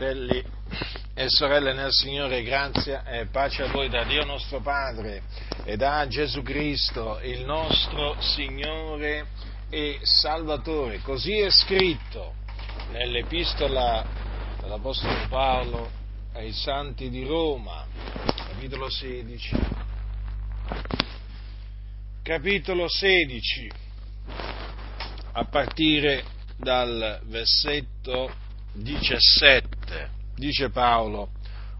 fratelli e sorelle nel Signore, grazia e pace a voi da Dio nostro Padre e da Gesù Cristo, il nostro Signore e Salvatore. Così è scritto nell'epistola dell'Apostolo Paolo ai Santi di Roma, capitolo 16. Capitolo 16, a partire dal versetto 17. Dice Paolo,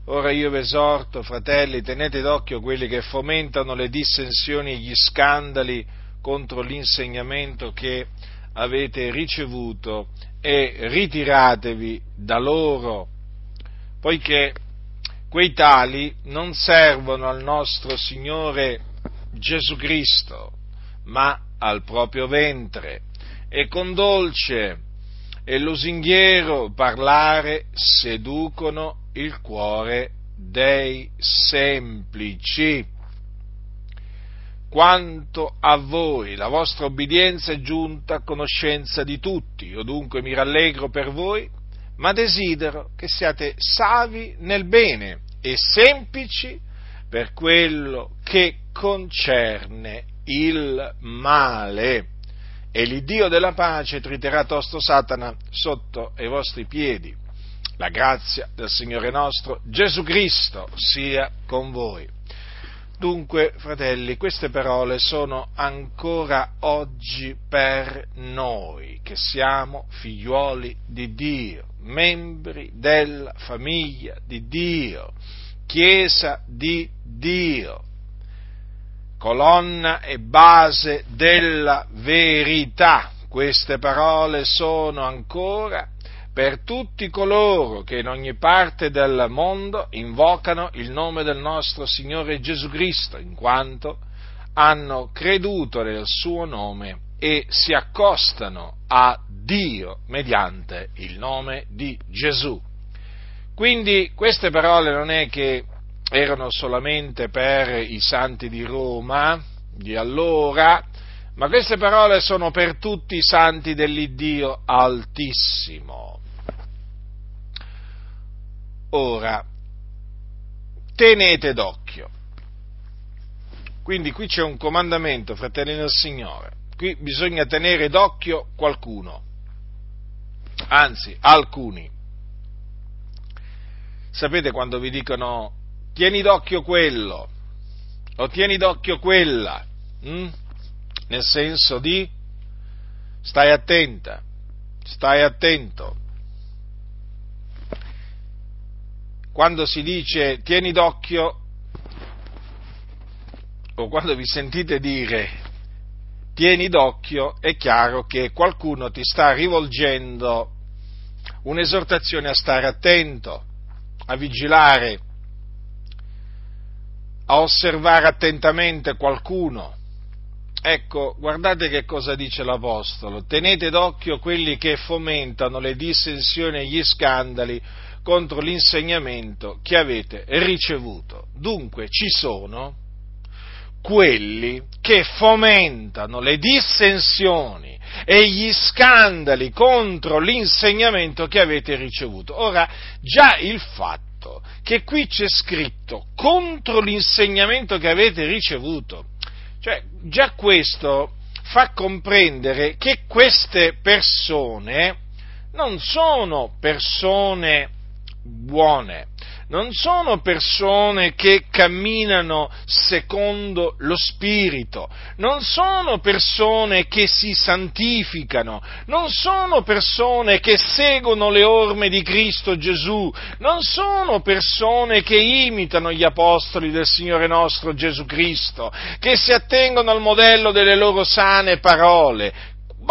ora io vi esorto, fratelli, tenete d'occhio quelli che fomentano le dissensioni e gli scandali contro l'insegnamento che avete ricevuto e ritiratevi da loro, poiché quei tali non servono al nostro Signore Gesù Cristo, ma al proprio ventre, e con dolce e lusinghiero parlare seducono il cuore dei semplici. Quanto a voi, la vostra obbedienza è giunta a conoscenza di tutti, io dunque mi rallegro per voi, ma desidero che siate savi nel bene e semplici per quello che concerne il male e l'Iddio della pace triterà tosto Satana sotto ai vostri piedi. La grazia del Signore nostro Gesù Cristo sia con voi. Dunque, fratelli, queste parole sono ancora oggi per noi, che siamo figliuoli di Dio, membri della famiglia di Dio, Chiesa di Dio colonna e base della verità. Queste parole sono ancora per tutti coloro che in ogni parte del mondo invocano il nome del nostro Signore Gesù Cristo, in quanto hanno creduto nel suo nome e si accostano a Dio mediante il nome di Gesù. Quindi queste parole non è che erano solamente per i santi di Roma di allora, ma queste parole sono per tutti i santi dell'Iddio Altissimo. Ora, tenete d'occhio. Quindi qui c'è un comandamento, fratelli del Signore. Qui bisogna tenere d'occhio qualcuno, anzi alcuni. Sapete quando vi dicono tieni d'occhio quello, o tieni d'occhio quella, hm? nel senso di stai attenta, stai attento. Quando si dice tieni d'occhio, o quando vi sentite dire tieni d'occhio, è chiaro che qualcuno ti sta rivolgendo un'esortazione a stare attento, a vigilare a osservare attentamente qualcuno. Ecco, guardate che cosa dice l'Apostolo, tenete d'occhio quelli che fomentano le dissensioni e gli scandali contro l'insegnamento che avete ricevuto. Dunque ci sono quelli che fomentano le dissensioni e gli scandali contro l'insegnamento che avete ricevuto. Ora, già il fatto fatto che qui c'è scritto contro l'insegnamento che avete ricevuto. Cioè, già questo fa comprendere che queste persone non sono persone buone, non sono persone che camminano secondo lo Spirito, non sono persone che si santificano, non sono persone che seguono le orme di Cristo Gesù, non sono persone che imitano gli apostoli del Signore nostro Gesù Cristo, che si attengono al modello delle loro sane parole,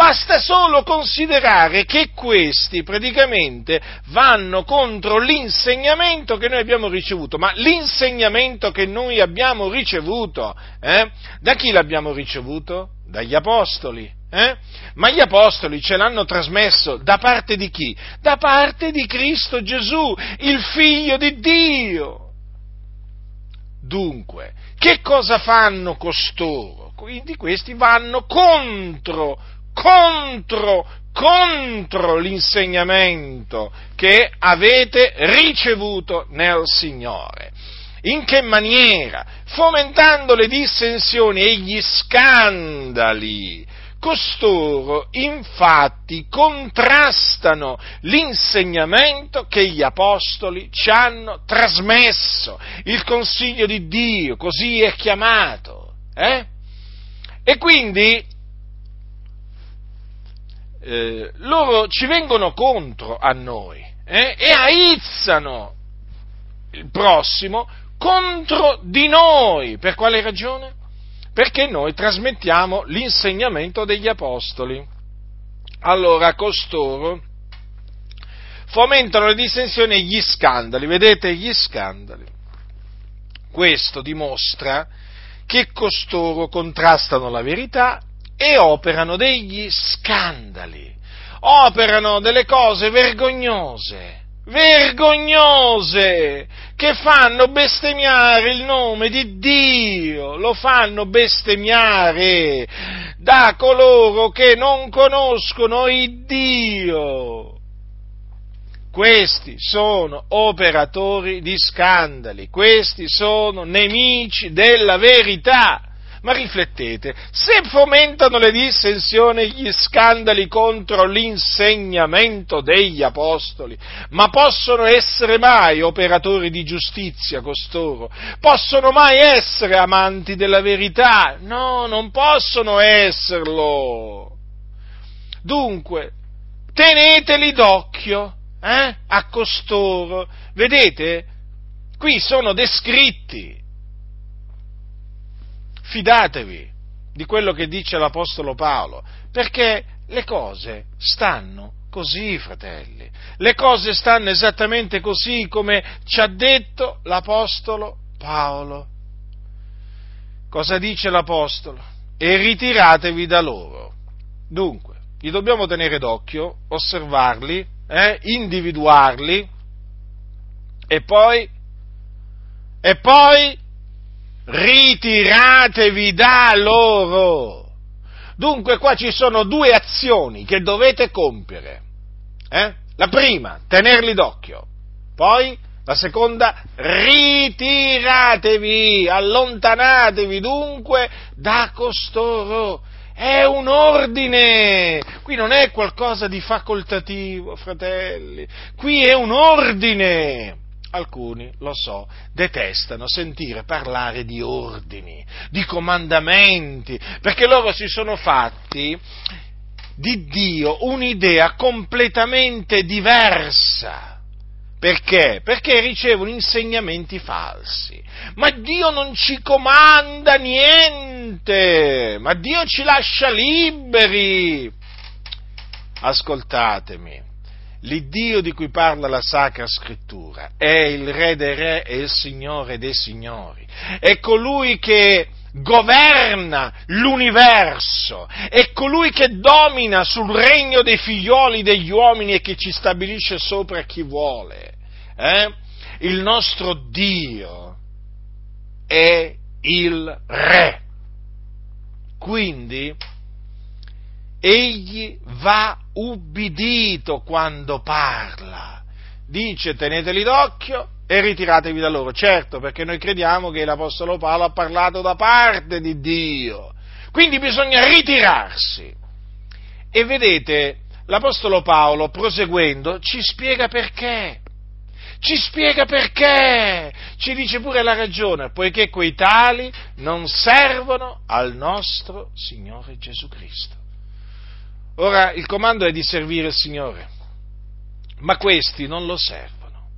Basta solo considerare che questi praticamente vanno contro l'insegnamento che noi abbiamo ricevuto, ma l'insegnamento che noi abbiamo ricevuto, eh? da chi l'abbiamo ricevuto? Dagli apostoli. Eh? Ma gli apostoli ce l'hanno trasmesso da parte di chi? Da parte di Cristo Gesù, il figlio di Dio. Dunque, che cosa fanno costoro? Quindi questi vanno contro contro contro l'insegnamento che avete ricevuto nel Signore. In che maniera? Fomentando le dissensioni e gli scandali. Costoro infatti contrastano l'insegnamento che gli apostoli ci hanno trasmesso, il consiglio di Dio, così è chiamato. Eh? E quindi eh, loro ci vengono contro a noi eh, e aizzano il prossimo contro di noi. Per quale ragione? Perché noi trasmettiamo l'insegnamento degli apostoli. Allora costoro fomentano le dissensioni e gli scandali. Vedete gli scandali? Questo dimostra che costoro contrastano la verità e operano degli scandali, operano delle cose vergognose, vergognose, che fanno bestemmiare il nome di Dio, lo fanno bestemmiare da coloro che non conoscono il Dio. Questi sono operatori di scandali, questi sono nemici della verità. Ma riflettete, se fomentano le dissensioni gli scandali contro l'insegnamento degli apostoli, ma possono essere mai operatori di giustizia costoro? Possono mai essere amanti della verità? No, non possono esserlo. Dunque, teneteli d'occhio eh, a costoro. Vedete? Qui sono descritti fidatevi di quello che dice l'Apostolo Paolo, perché le cose stanno così, fratelli. Le cose stanno esattamente così come ci ha detto l'Apostolo Paolo. Cosa dice l'Apostolo? E ritiratevi da loro. Dunque, li dobbiamo tenere d'occhio, osservarli, eh, individuarli e poi, e poi ritiratevi da loro. Dunque qua ci sono due azioni che dovete compiere. Eh? La prima, tenerli d'occhio. Poi, la seconda, ritiratevi, allontanatevi dunque da costoro. È un ordine, qui non è qualcosa di facoltativo, fratelli, qui è un ordine alcuni, lo so, detestano sentire parlare di ordini, di comandamenti, perché loro si sono fatti di Dio un'idea completamente diversa. Perché? Perché ricevono insegnamenti falsi. Ma Dio non ci comanda niente, ma Dio ci lascia liberi. Ascoltatemi, L'Iddio di cui parla la Sacra Scrittura è il Re dei Re e il Signore dei Signori. È colui che governa l'universo, è colui che domina sul regno dei figlioli degli uomini e che ci stabilisce sopra chi vuole. Eh? Il nostro Dio è il Re. Quindi egli va ubbidito quando parla. Dice teneteli d'occhio e ritiratevi da loro. Certo, perché noi crediamo che l'Apostolo Paolo ha parlato da parte di Dio. Quindi bisogna ritirarsi. E vedete, l'Apostolo Paolo, proseguendo, ci spiega perché. Ci spiega perché, ci dice pure la ragione, poiché quei tali non servono al nostro Signore Gesù Cristo. Ora il comando è di servire il Signore, ma questi non lo servono,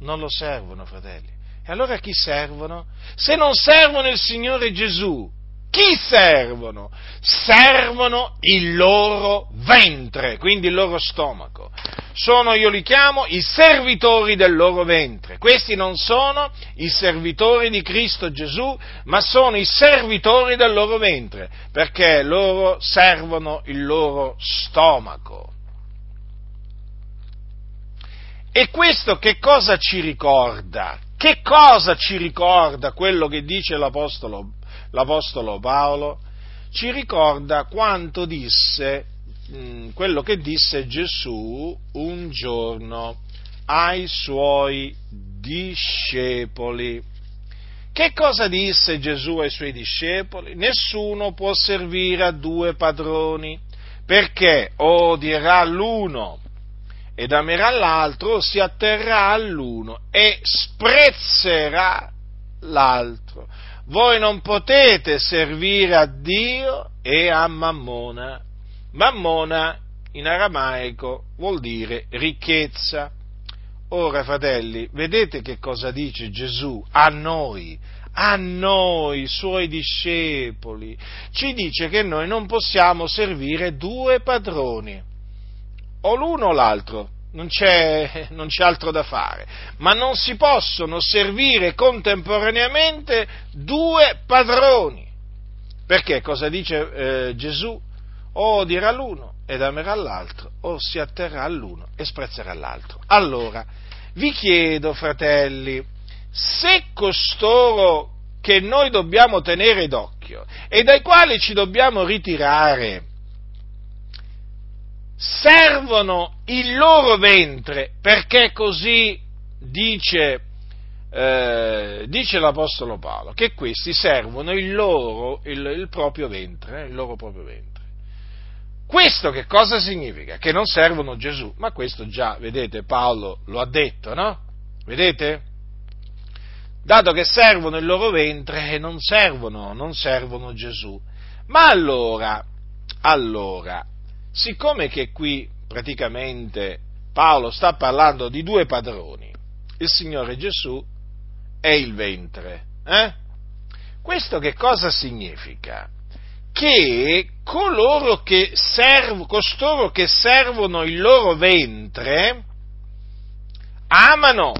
non lo servono, fratelli. E allora chi servono? Se non servono il Signore Gesù, chi servono? Servono il loro ventre, quindi il loro stomaco. Sono, io li chiamo, i servitori del loro ventre. Questi non sono i servitori di Cristo Gesù, ma sono i servitori del loro ventre, perché loro servono il loro stomaco. E questo che cosa ci ricorda? Che cosa ci ricorda quello che dice l'Apostolo l'Apostolo Paolo ci ricorda quanto disse mm, quello che disse Gesù un giorno ai suoi discepoli. Che cosa disse Gesù ai suoi discepoli? Nessuno può servire a due padroni, perché odierà l'uno ed amerà l'altro, si atterrà all'uno e sprezzerà l'altro. Voi non potete servire a Dio e a Mammona. Mammona in aramaico vuol dire ricchezza. Ora, fratelli, vedete che cosa dice Gesù a noi, a noi, suoi discepoli. Ci dice che noi non possiamo servire due padroni, o l'uno o l'altro, non c'è, non c'è altro da fare, ma non si possono servire contemporaneamente due padroni. Perché cosa dice eh, Gesù? O dirà l'uno ed amerà l'altro, o si atterrà all'uno e sprezzerà l'altro. Allora, vi chiedo, fratelli, se costoro che noi dobbiamo tenere d'occhio e dai quali ci dobbiamo ritirare servono il loro ventre perché così dice, eh, dice l'Apostolo Paolo, che questi servono il loro, il, il proprio ventre, eh, il loro proprio ventre. Questo che cosa significa? Che non servono Gesù, ma questo già, vedete, Paolo lo ha detto, no? Vedete? Dato che servono il loro ventre, non servono, non servono Gesù. Ma allora, allora, siccome che qui praticamente Paolo sta parlando di due padroni, il Signore Gesù e il ventre, eh? Questo che cosa significa? che coloro che serv- costoro che servono il loro ventre amano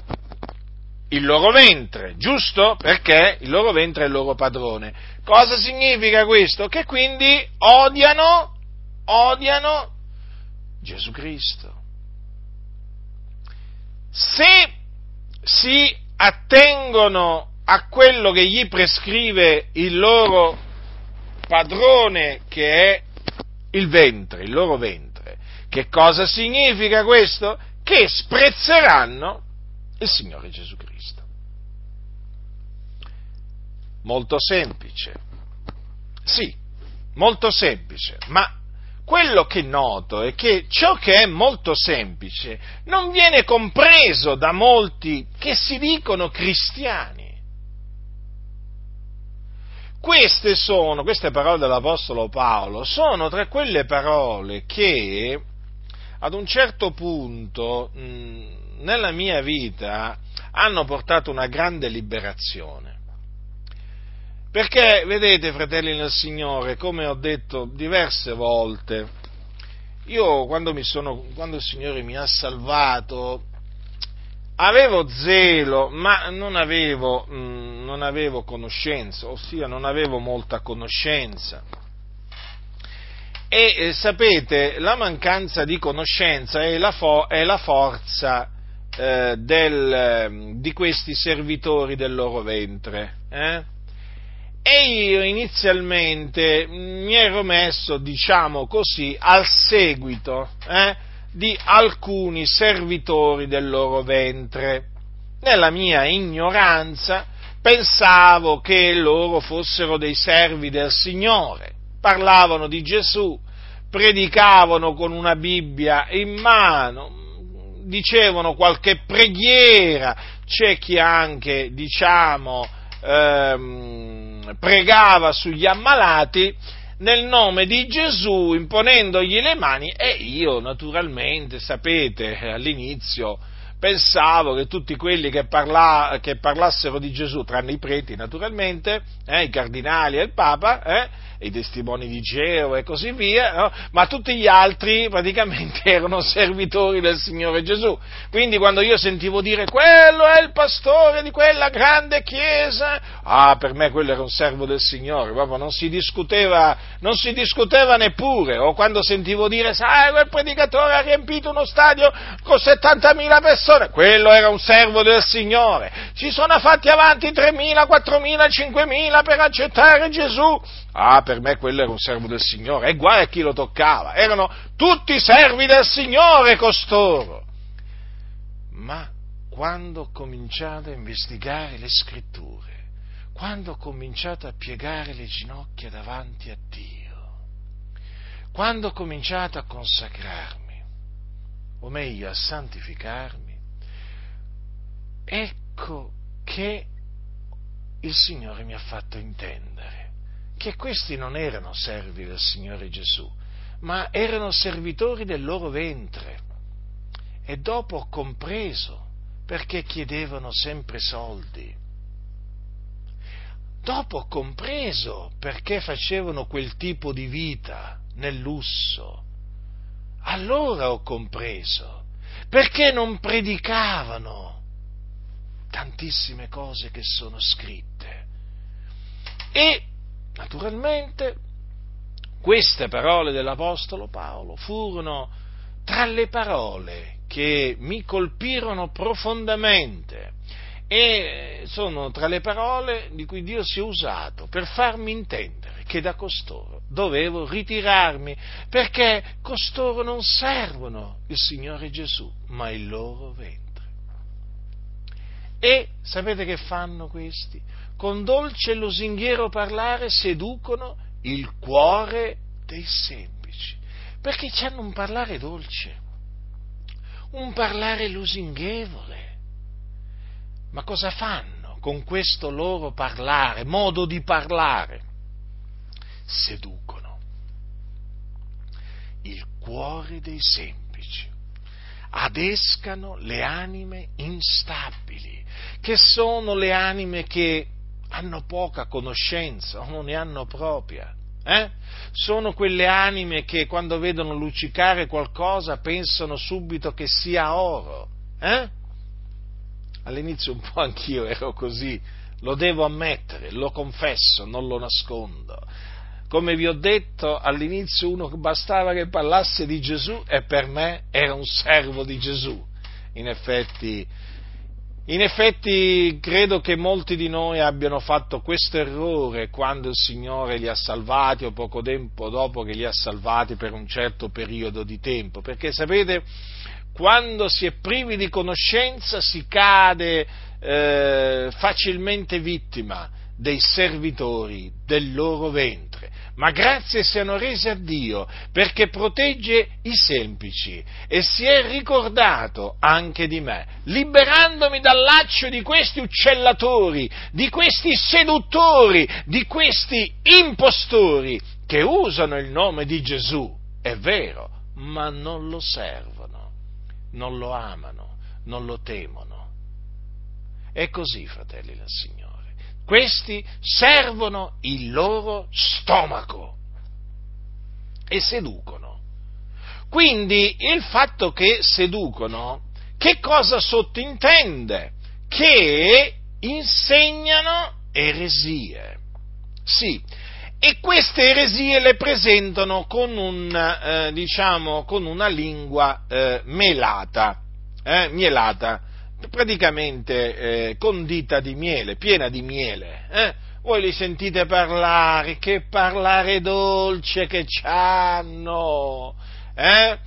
il loro ventre, giusto? Perché il loro ventre è il loro padrone. Cosa significa questo? Che quindi odiano, odiano Gesù Cristo. Se si attengono a quello che gli prescrive il loro padrone che è il ventre, il loro ventre. Che cosa significa questo? Che sprezzeranno il Signore Gesù Cristo. Molto semplice. Sì, molto semplice, ma quello che noto è che ciò che è molto semplice non viene compreso da molti che si dicono cristiani. Queste sono, queste parole dell'Apostolo Paolo, sono tra quelle parole che ad un certo punto mh, nella mia vita hanno portato una grande liberazione. Perché, vedete, fratelli nel Signore, come ho detto diverse volte, io quando, sono, quando il Signore mi ha salvato, avevo zelo, ma non avevo, mh, mm, non avevo conoscenza, ossia non avevo molta conoscenza. E eh, sapete, la mancanza di conoscenza è la, fo- è la forza eh, del, di questi servitori del loro ventre. Eh? E io inizialmente mi ero messo, diciamo così, al seguito eh, di alcuni servitori del loro ventre. Nella mia ignoranza pensavo che loro fossero dei servi del Signore, parlavano di Gesù, predicavano con una Bibbia in mano, dicevano qualche preghiera, c'è chi anche, diciamo, ehm, pregava sugli ammalati, nel nome di Gesù imponendogli le mani e io naturalmente, sapete, all'inizio pensavo che tutti quelli che, parla, che parlassero di Gesù, tranne i preti naturalmente, eh, i cardinali e il Papa, eh, i testimoni di Geo e così via, no? ma tutti gli altri praticamente erano servitori del Signore Gesù. Quindi quando io sentivo dire quello è il pastore di quella grande chiesa, ah, per me quello era un servo del Signore, proprio non si discuteva, non si discuteva neppure, o quando sentivo dire, sai, quel predicatore ha riempito uno stadio con 70.000 persone, quello era un servo del Signore. Si sono fatti avanti 3.000, 4.000, 5.000 per accettare Gesù. Ah, per me quello era un servo del Signore. E guarda chi lo toccava. Erano tutti servi del Signore costoro. Ma quando ho cominciato a investigare le scritture, quando ho cominciato a piegare le ginocchia davanti a Dio, quando ho cominciato a consacrarmi, o meglio a santificarmi, ecco che il Signore mi ha fatto intendere che questi non erano servi del Signore Gesù, ma erano servitori del loro ventre. E dopo ho compreso perché chiedevano sempre soldi. Dopo ho compreso perché facevano quel tipo di vita nel lusso. Allora ho compreso perché non predicavano tantissime cose che sono scritte. E naturalmente queste parole dell'Apostolo Paolo furono tra le parole che mi colpirono profondamente e sono tra le parole di cui Dio si è usato per farmi intendere che da costoro dovevo ritirarmi perché costoro non servono il Signore Gesù, ma il loro ventre. E sapete che fanno questi? Con dolce e lusinghiero parlare seducono il cuore dei semplici, perché hanno un parlare dolce, un parlare lusinghevole. Ma cosa fanno con questo loro parlare, modo di parlare? seducono. Il cuore dei semplici. Adescano le anime instabili, che sono le anime che hanno poca conoscenza o non ne hanno propria. Eh? Sono quelle anime che quando vedono luccicare qualcosa pensano subito che sia oro. Eh? All'inizio un po' anch'io ero così, lo devo ammettere, lo confesso, non lo nascondo come vi ho detto all'inizio, uno bastava che parlasse di Gesù e per me era un servo di Gesù. In effetti, in effetti credo che molti di noi abbiano fatto questo errore quando il Signore li ha salvati o poco tempo dopo che li ha salvati per un certo periodo di tempo, perché sapete, quando si è privi di conoscenza si cade eh, facilmente vittima dei servitori del loro ventre ma grazie siano rese a Dio perché protegge i semplici e si è ricordato anche di me, liberandomi dal laccio di questi uccellatori, di questi seduttori, di questi impostori che usano il nome di Gesù, è vero, ma non lo servono, non lo amano, non lo temono. È così, fratelli del Signore. Questi servono il loro stomaco e seducono. Quindi il fatto che seducono, che cosa sottintende? Che insegnano eresie. Sì, e queste eresie le presentano con, un, eh, diciamo, con una lingua eh, melata, eh, mielata praticamente eh, condita di miele, piena di miele. Eh? Voi li sentite parlare, che parlare dolce che c'hanno, eh?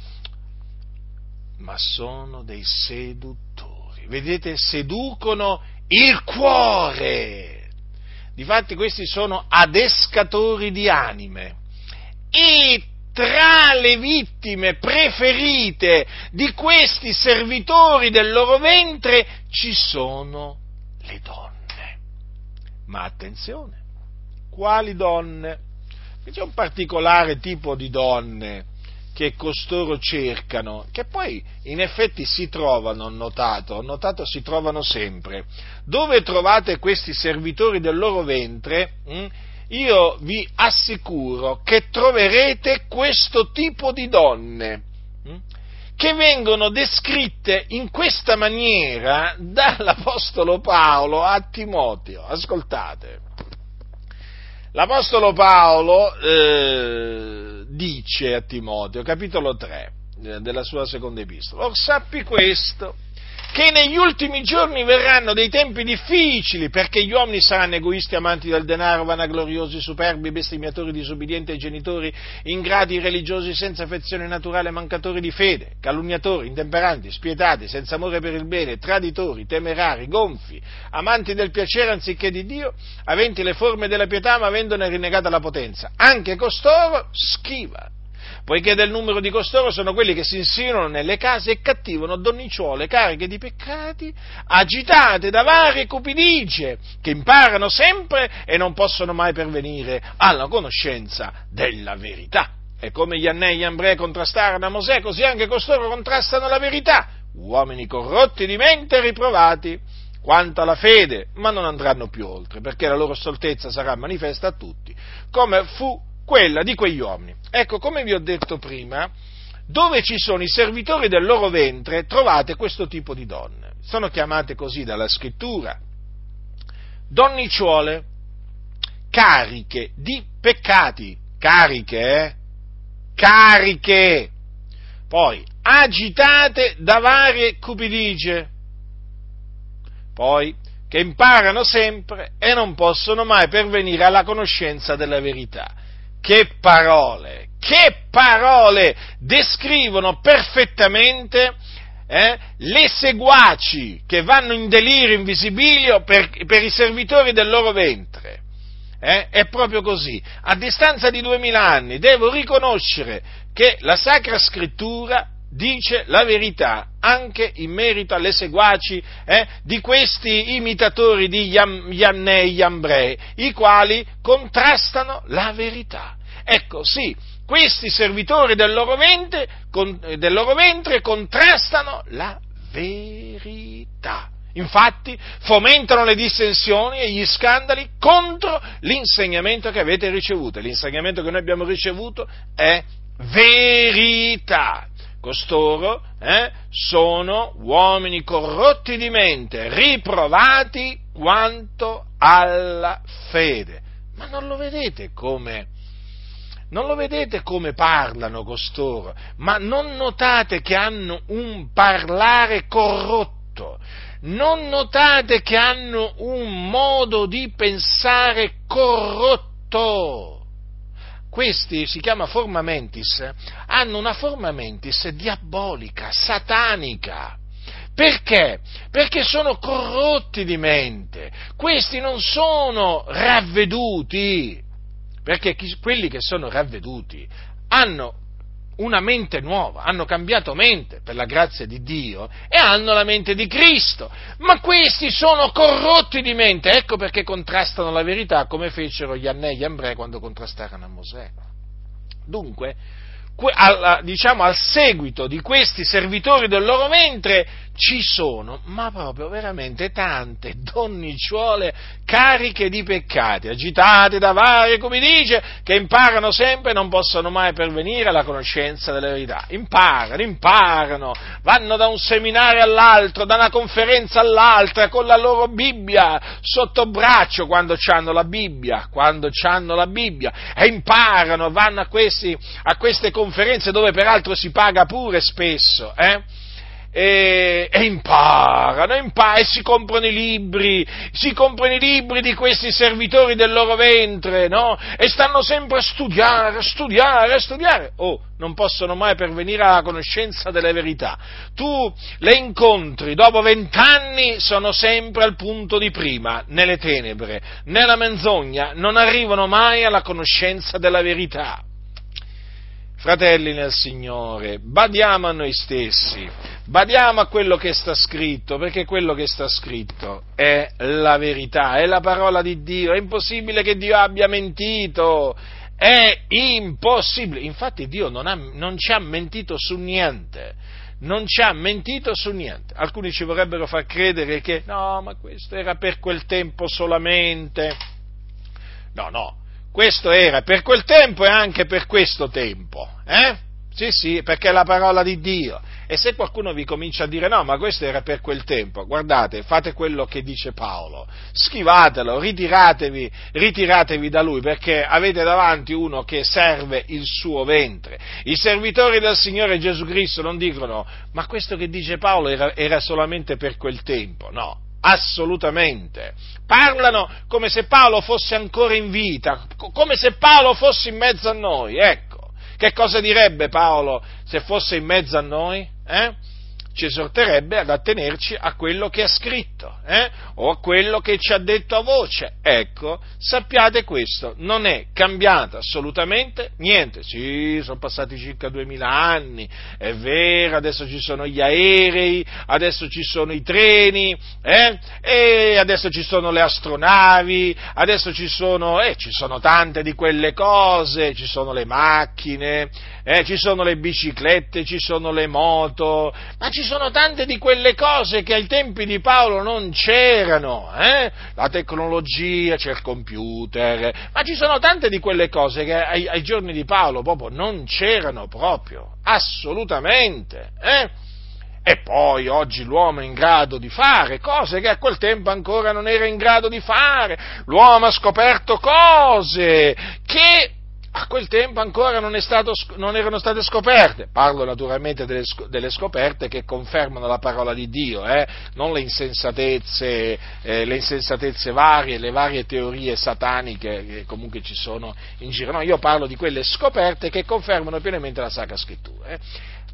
ma sono dei seduttori. Vedete, seducono il cuore. Difatti questi sono adescatori di anime. E tra le vittime preferite di questi servitori del loro ventre ci sono le donne. Ma attenzione, quali donne? C'è un particolare tipo di donne che costoro cercano, che poi in effetti si trovano, ho notato, ho notato si trovano sempre. Dove trovate questi servitori del loro ventre? Hm, io vi assicuro che troverete questo tipo di donne hm, che vengono descritte in questa maniera dall'Apostolo Paolo a Timoteo. Ascoltate. L'Apostolo Paolo eh, dice a Timoteo, capitolo 3 eh, della sua seconda epistola, or sappi questo, che negli ultimi giorni verranno dei tempi difficili, perché gli uomini saranno egoisti, amanti del denaro, vanagloriosi, superbi, bestemmiatori, disubbidienti ai genitori, ingrati, religiosi, senza affezione naturale, mancatori di fede, calunniatori, intemperanti, spietati, senza amore per il bene, traditori, temerari, gonfi, amanti del piacere anziché di Dio, aventi le forme della pietà ma avendone rinnegata la potenza. Anche costoro schiva poiché del numero di costoro sono quelli che si insinuano nelle case e cattivano donnicciuole cariche di peccati, agitate da varie cupidigie, che imparano sempre e non possono mai pervenire alla conoscenza della verità. E come gli Annei e gli Ambrei contrastarono a Mosè, così anche costoro contrastano la verità, uomini corrotti di mente e riprovati quanto alla fede, ma non andranno più oltre, perché la loro stoltezza sarà manifesta a tutti, come fu quella di quegli uomini. Ecco, come vi ho detto prima, dove ci sono i servitori del loro ventre trovate questo tipo di donne. Sono chiamate così dalla scrittura. Donnicciuole cariche di peccati, cariche, eh? Cariche. Poi agitate da varie cupidigie. Poi che imparano sempre e non possono mai pervenire alla conoscenza della verità che parole, che parole descrivono perfettamente eh, le seguaci che vanno in delirio, in visibilio per, per i servitori del loro ventre. Eh? È proprio così. A distanza di duemila anni devo riconoscere che la Sacra Scrittura dice la verità anche in merito alle seguaci eh, di questi imitatori di Yannè e Yambre, i quali contrastano la verità. Ecco, sì, questi servitori del loro, ventre, con, del loro ventre contrastano la verità. Infatti fomentano le dissensioni e gli scandali contro l'insegnamento che avete ricevuto. L'insegnamento che noi abbiamo ricevuto è verità. Costoro eh, sono uomini corrotti di mente, riprovati quanto alla fede. Ma non lo vedete come non lo vedete come parlano costoro? Ma non notate che hanno un parlare corrotto? Non notate che hanno un modo di pensare corrotto? Questi si chiama forma mentis, hanno una forma mentis diabolica, satanica. Perché? Perché sono corrotti di mente. Questi non sono ravveduti perché chi, quelli che sono ravveduti hanno una mente nuova, hanno cambiato mente per la grazia di Dio e hanno la mente di Cristo, ma questi sono corrotti di mente, ecco perché contrastano la verità come fecero gli Annei e gli Ambrei quando contrastarono a Mosè. Dunque, diciamo, al seguito di questi servitori del loro ventre ci sono, ma proprio veramente tante donnicciuole cariche di peccati, agitate da varie, come dice, che imparano sempre e non possono mai pervenire alla conoscenza della verità. Imparano, imparano, vanno da un seminario all'altro, da una conferenza all'altra con la loro Bibbia sotto braccio quando hanno la Bibbia, quando hanno la Bibbia, e imparano, vanno a, questi, a queste conferenze dove peraltro si paga pure spesso, eh? E, e imparano, imparano, e si comprano i libri, si comprano i libri di questi servitori del loro ventre, no? E stanno sempre a studiare, a studiare, a studiare. Oh, non possono mai pervenire alla conoscenza delle verità. Tu le incontri dopo vent'anni, sono sempre al punto di prima, nelle tenebre, nella menzogna, non arrivano mai alla conoscenza della verità. Fratelli nel Signore, badiamo a noi stessi, badiamo a quello che sta scritto, perché quello che sta scritto è la verità, è la parola di Dio, è impossibile che Dio abbia mentito, è impossibile. Infatti Dio non, ha, non ci ha mentito su niente, non ci ha mentito su niente. Alcuni ci vorrebbero far credere che no, ma questo era per quel tempo solamente. No, no, questo era per quel tempo e anche per questo tempo, eh? Sì, sì, perché è la parola di Dio. E se qualcuno vi comincia a dire no, ma questo era per quel tempo, guardate, fate quello che dice Paolo, schivatelo, ritiratevi, ritiratevi da lui, perché avete davanti uno che serve il suo ventre. I servitori del Signore Gesù Cristo non dicono, ma questo che dice Paolo era, era solamente per quel tempo, no, assolutamente. Parlano come se Paolo fosse ancora in vita, come se Paolo fosse in mezzo a noi, ecco. Che cosa direbbe Paolo se fosse in mezzo a noi? Eh? Ci esorterebbe ad attenerci a quello che ha scritto eh? o a quello che ci ha detto a voce. Ecco, sappiate questo, non è cambiato assolutamente niente. Sì, sono passati circa duemila anni, è vero, adesso ci sono gli aerei, adesso ci sono i treni, eh? e adesso ci sono le astronavi, adesso ci sono, eh, ci sono tante di quelle cose, ci sono le macchine, eh, ci sono le biciclette, ci sono le moto, ma ci sono tante di quelle cose che ai tempi di Paolo non c'erano, eh? la tecnologia, c'è il computer, ma ci sono tante di quelle cose che ai, ai giorni di Paolo proprio non c'erano proprio, assolutamente. Eh? E poi oggi l'uomo è in grado di fare cose che a quel tempo ancora non era in grado di fare. L'uomo ha scoperto cose che a quel tempo ancora non, stato, non, erano state scoperte. Parlo naturalmente delle, delle, scoperte che confermano la parola di Dio, eh? non le insensatezze, eh, le insensatezze varie, le varie teorie sataniche che comunque ci sono in giro. No, io parlo di quelle scoperte che confermano pienamente la Sacra Scrittura. Eh?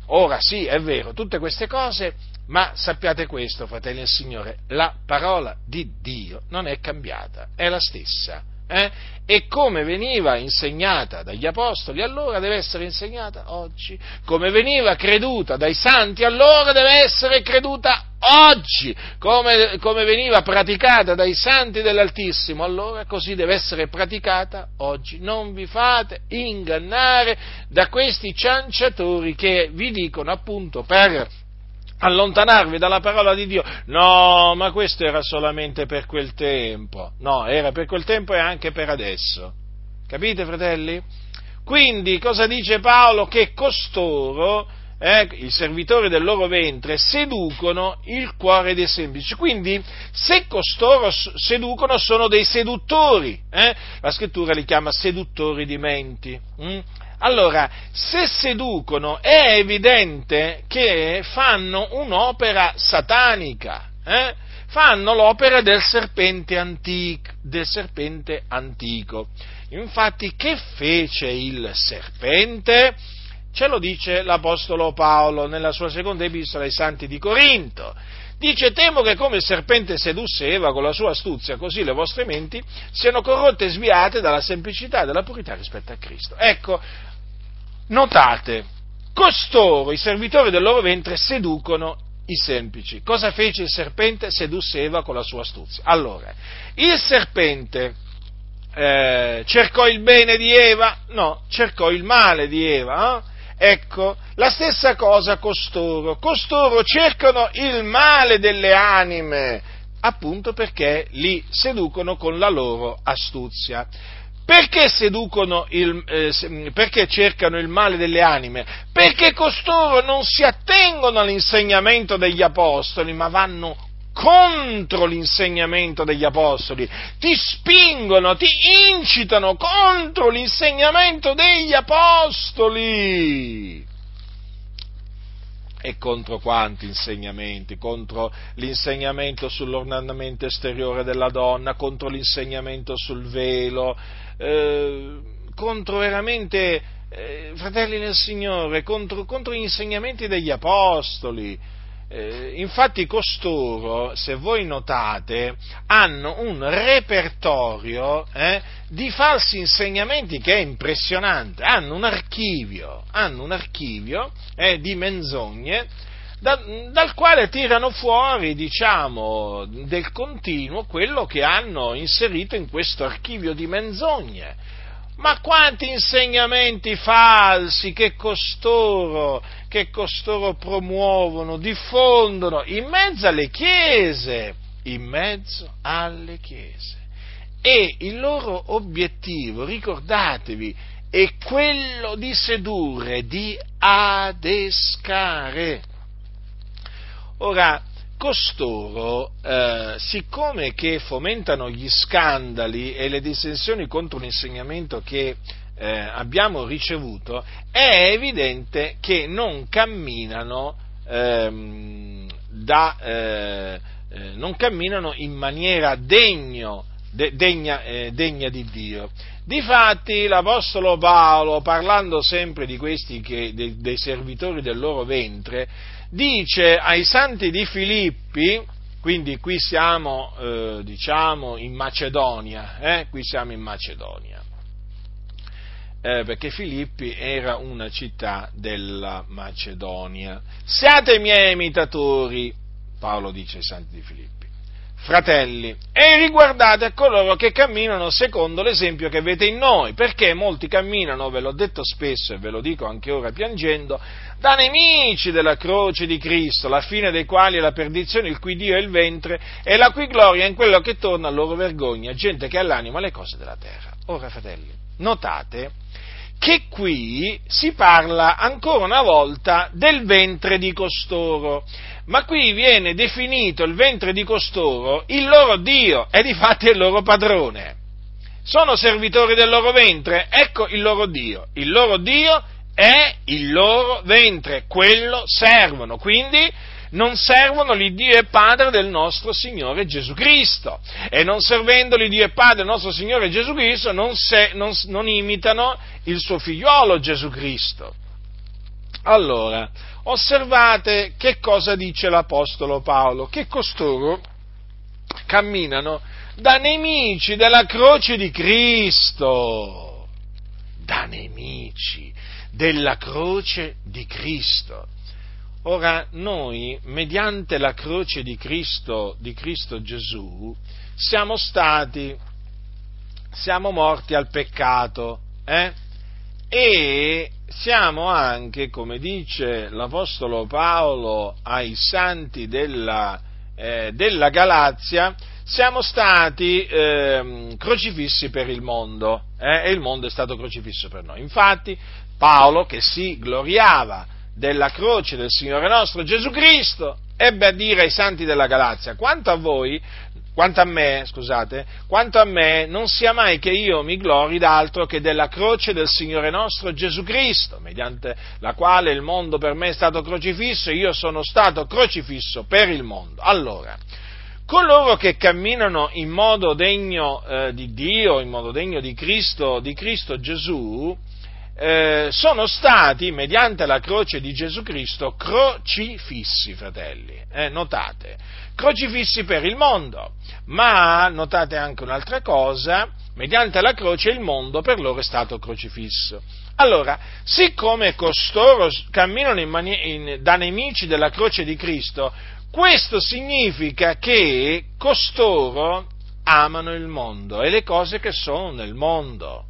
Ora sì, è vero, tutte queste cose, ma sappiate questo, fratelli del Signore, la parola di Dio non è cambiata, è la stessa eh? e come veniva insegnata dagli apostoli allora deve essere insegnata oggi, come veniva creduta dai santi allora deve essere creduta oggi, come, come veniva praticata dai santi dell'Altissimo allora così deve essere praticata oggi. Non vi fate ingannare da questi cianciatori che vi dicono appunto per allontanarvi dalla parola di Dio. No, ma questo era solamente per quel tempo. No, era per quel tempo e anche per adesso. Capite, fratelli? Quindi cosa dice Paolo? Che costoro, eh, i servitori del loro ventre, seducono il cuore dei semplici. Quindi, se costoro seducono, sono dei seduttori. Eh? La scrittura li chiama seduttori di menti. Hm? Allora, se seducono è evidente che fanno un'opera satanica, eh? fanno l'opera del serpente, antico, del serpente antico. Infatti, che fece il serpente? Ce lo dice l'Apostolo Paolo nella sua seconda epistola ai Santi di Corinto. Dice, temo che come il serpente sedusse Eva con la sua astuzia, così le vostre menti siano corrotte e sviate dalla semplicità e dalla purità rispetto a Cristo. Ecco, Notate, costoro, i servitori del loro ventre, seducono i semplici. Cosa fece il serpente? Sedusse Eva con la sua astuzia. Allora, il serpente eh, cercò il bene di Eva? No, cercò il male di Eva. Eh? Ecco, la stessa cosa costoro. Costoro cercano il male delle anime, appunto perché li seducono con la loro astuzia. Perché seducono il, eh, perché cercano il male delle anime? Perché costoro non si attengono all'insegnamento degli apostoli, ma vanno contro l'insegnamento degli apostoli, ti spingono, ti incitano contro l'insegnamento degli apostoli. E contro quanti insegnamenti? Contro l'insegnamento sull'ornamento esteriore della donna, contro l'insegnamento sul velo, eh, contro veramente, eh, fratelli nel Signore, contro, contro, gli insegnamenti degli Apostoli. Eh, infatti costoro, se voi notate, hanno un repertorio eh, di falsi insegnamenti che è impressionante, hanno un archivio, hanno un archivio eh, di menzogne da, dal quale tirano fuori, diciamo, del continuo quello che hanno inserito in questo archivio di menzogne. Ma quanti insegnamenti falsi che costoro, che costoro promuovono, diffondono in mezzo alle chiese, in mezzo alle chiese. E il loro obiettivo, ricordatevi, e quello di sedurre, di adescare. Ora, costoro, eh, siccome che fomentano gli scandali e le dissensioni contro un insegnamento che eh, abbiamo ricevuto, è evidente che non camminano, ehm, da, eh, eh non camminano in maniera degno, de, degna, eh, degna di Dio. Difatti l'Apostolo Paolo, parlando sempre di questi che, dei, dei servitori del loro ventre, dice ai santi di Filippi, quindi qui siamo, eh, diciamo, in Macedonia, eh? qui siamo in Macedonia, eh, perché Filippi era una città della Macedonia. Siate miei imitatori, Paolo dice ai santi di Filippi fratelli, e riguardate a coloro che camminano secondo l'esempio che avete in noi, perché molti camminano, ve l'ho detto spesso e ve lo dico anche ora piangendo, da nemici della croce di Cristo, la fine dei quali è la perdizione, il cui Dio è il ventre, e la cui gloria è in quello che torna a loro vergogna, gente che ha l'anima alle cose della terra. Ora, fratelli, notate che qui si parla ancora una volta del ventre di costoro, ma qui viene definito il ventre di costoro il loro Dio e di fatti è il loro padrone. Sono servitori del loro ventre, ecco il loro Dio. Il loro Dio è il loro ventre, quello servono. Quindi non servono l'Iddio e Padre del nostro Signore Gesù Cristo. E non servendo l'Iddio e Padre del nostro Signore Gesù Cristo, non, se, non, non imitano il suo figliolo Gesù Cristo. Allora, osservate che cosa dice l'Apostolo Paolo, che costoro camminano da nemici della croce di Cristo, da nemici della croce di Cristo. Ora noi, mediante la croce di Cristo, di Cristo Gesù, siamo stati, siamo morti al peccato, eh? E siamo anche, come dice l'Apostolo Paolo ai santi della, eh, della Galazia, siamo stati eh, crocifissi per il mondo eh, e il mondo è stato crocifisso per noi. Infatti Paolo, che si gloriava della croce del Signore nostro Gesù Cristo, ebbe a dire ai santi della Galazia, quanto a voi, quanto a me, scusate, quanto a me non sia mai che io mi glori d'altro che della croce del Signore nostro Gesù Cristo, mediante la quale il mondo per me è stato crocifisso e io sono stato crocifisso per il mondo. Allora, coloro che camminano in modo degno eh, di Dio, in modo degno di Cristo, di Cristo Gesù, eh, sono stati, mediante la croce di Gesù Cristo, crocifissi, fratelli. Eh, notate, crocifissi per il mondo, ma notate anche un'altra cosa, mediante la croce il mondo per loro è stato crocifisso. Allora, siccome costoro camminano in mani- in, da nemici della croce di Cristo, questo significa che costoro amano il mondo e le cose che sono nel mondo.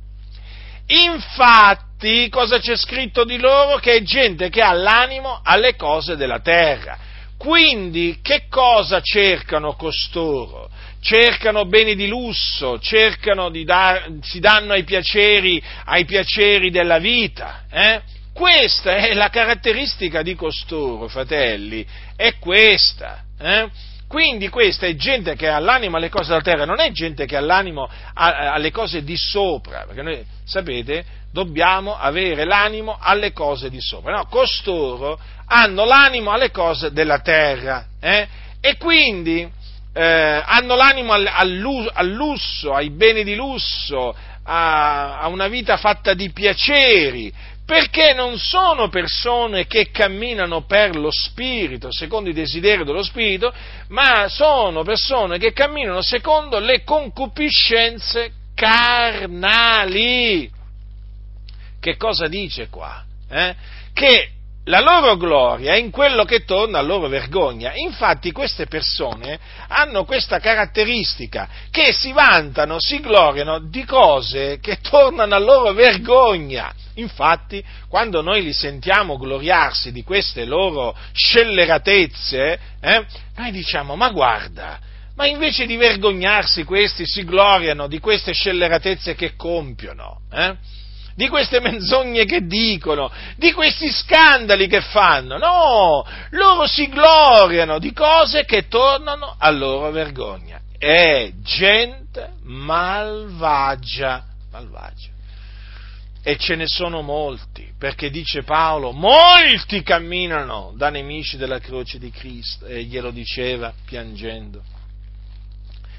Infatti, cosa c'è scritto di loro? Che è gente che ha l'animo alle cose della terra. Quindi, che cosa cercano costoro? Cercano beni di lusso, cercano di dar, si danno ai piaceri, ai piaceri della vita. Eh? Questa è la caratteristica di costoro, fratelli, è questa. Eh? Quindi questa è gente che ha l'animo alle cose della terra, non è gente che ha l'animo alle cose di sopra, perché noi, sapete, dobbiamo avere l'animo alle cose di sopra. No, costoro hanno l'animo alle cose della terra eh? e quindi eh, hanno l'animo al, al, lusso, ai beni di lusso, a, a una vita fatta di piaceri, perché non sono persone che camminano per lo Spirito, secondo i desideri dello Spirito, ma sono persone che camminano secondo le concupiscenze carnali. Che cosa dice qua? Eh? Che la loro gloria è in quello che torna a loro vergogna. Infatti queste persone hanno questa caratteristica, che si vantano, si gloriano di cose che tornano a loro vergogna. Infatti, quando noi li sentiamo gloriarsi di queste loro scelleratezze, eh, noi diciamo, ma guarda, ma invece di vergognarsi questi si gloriano di queste scelleratezze che compiono. Eh? Di queste menzogne che dicono, di questi scandali che fanno. No, loro si gloriano di cose che tornano a loro vergogna. È gente malvagia, malvagia. E ce ne sono molti, perché dice Paolo, molti camminano da nemici della croce di Cristo, e glielo diceva piangendo.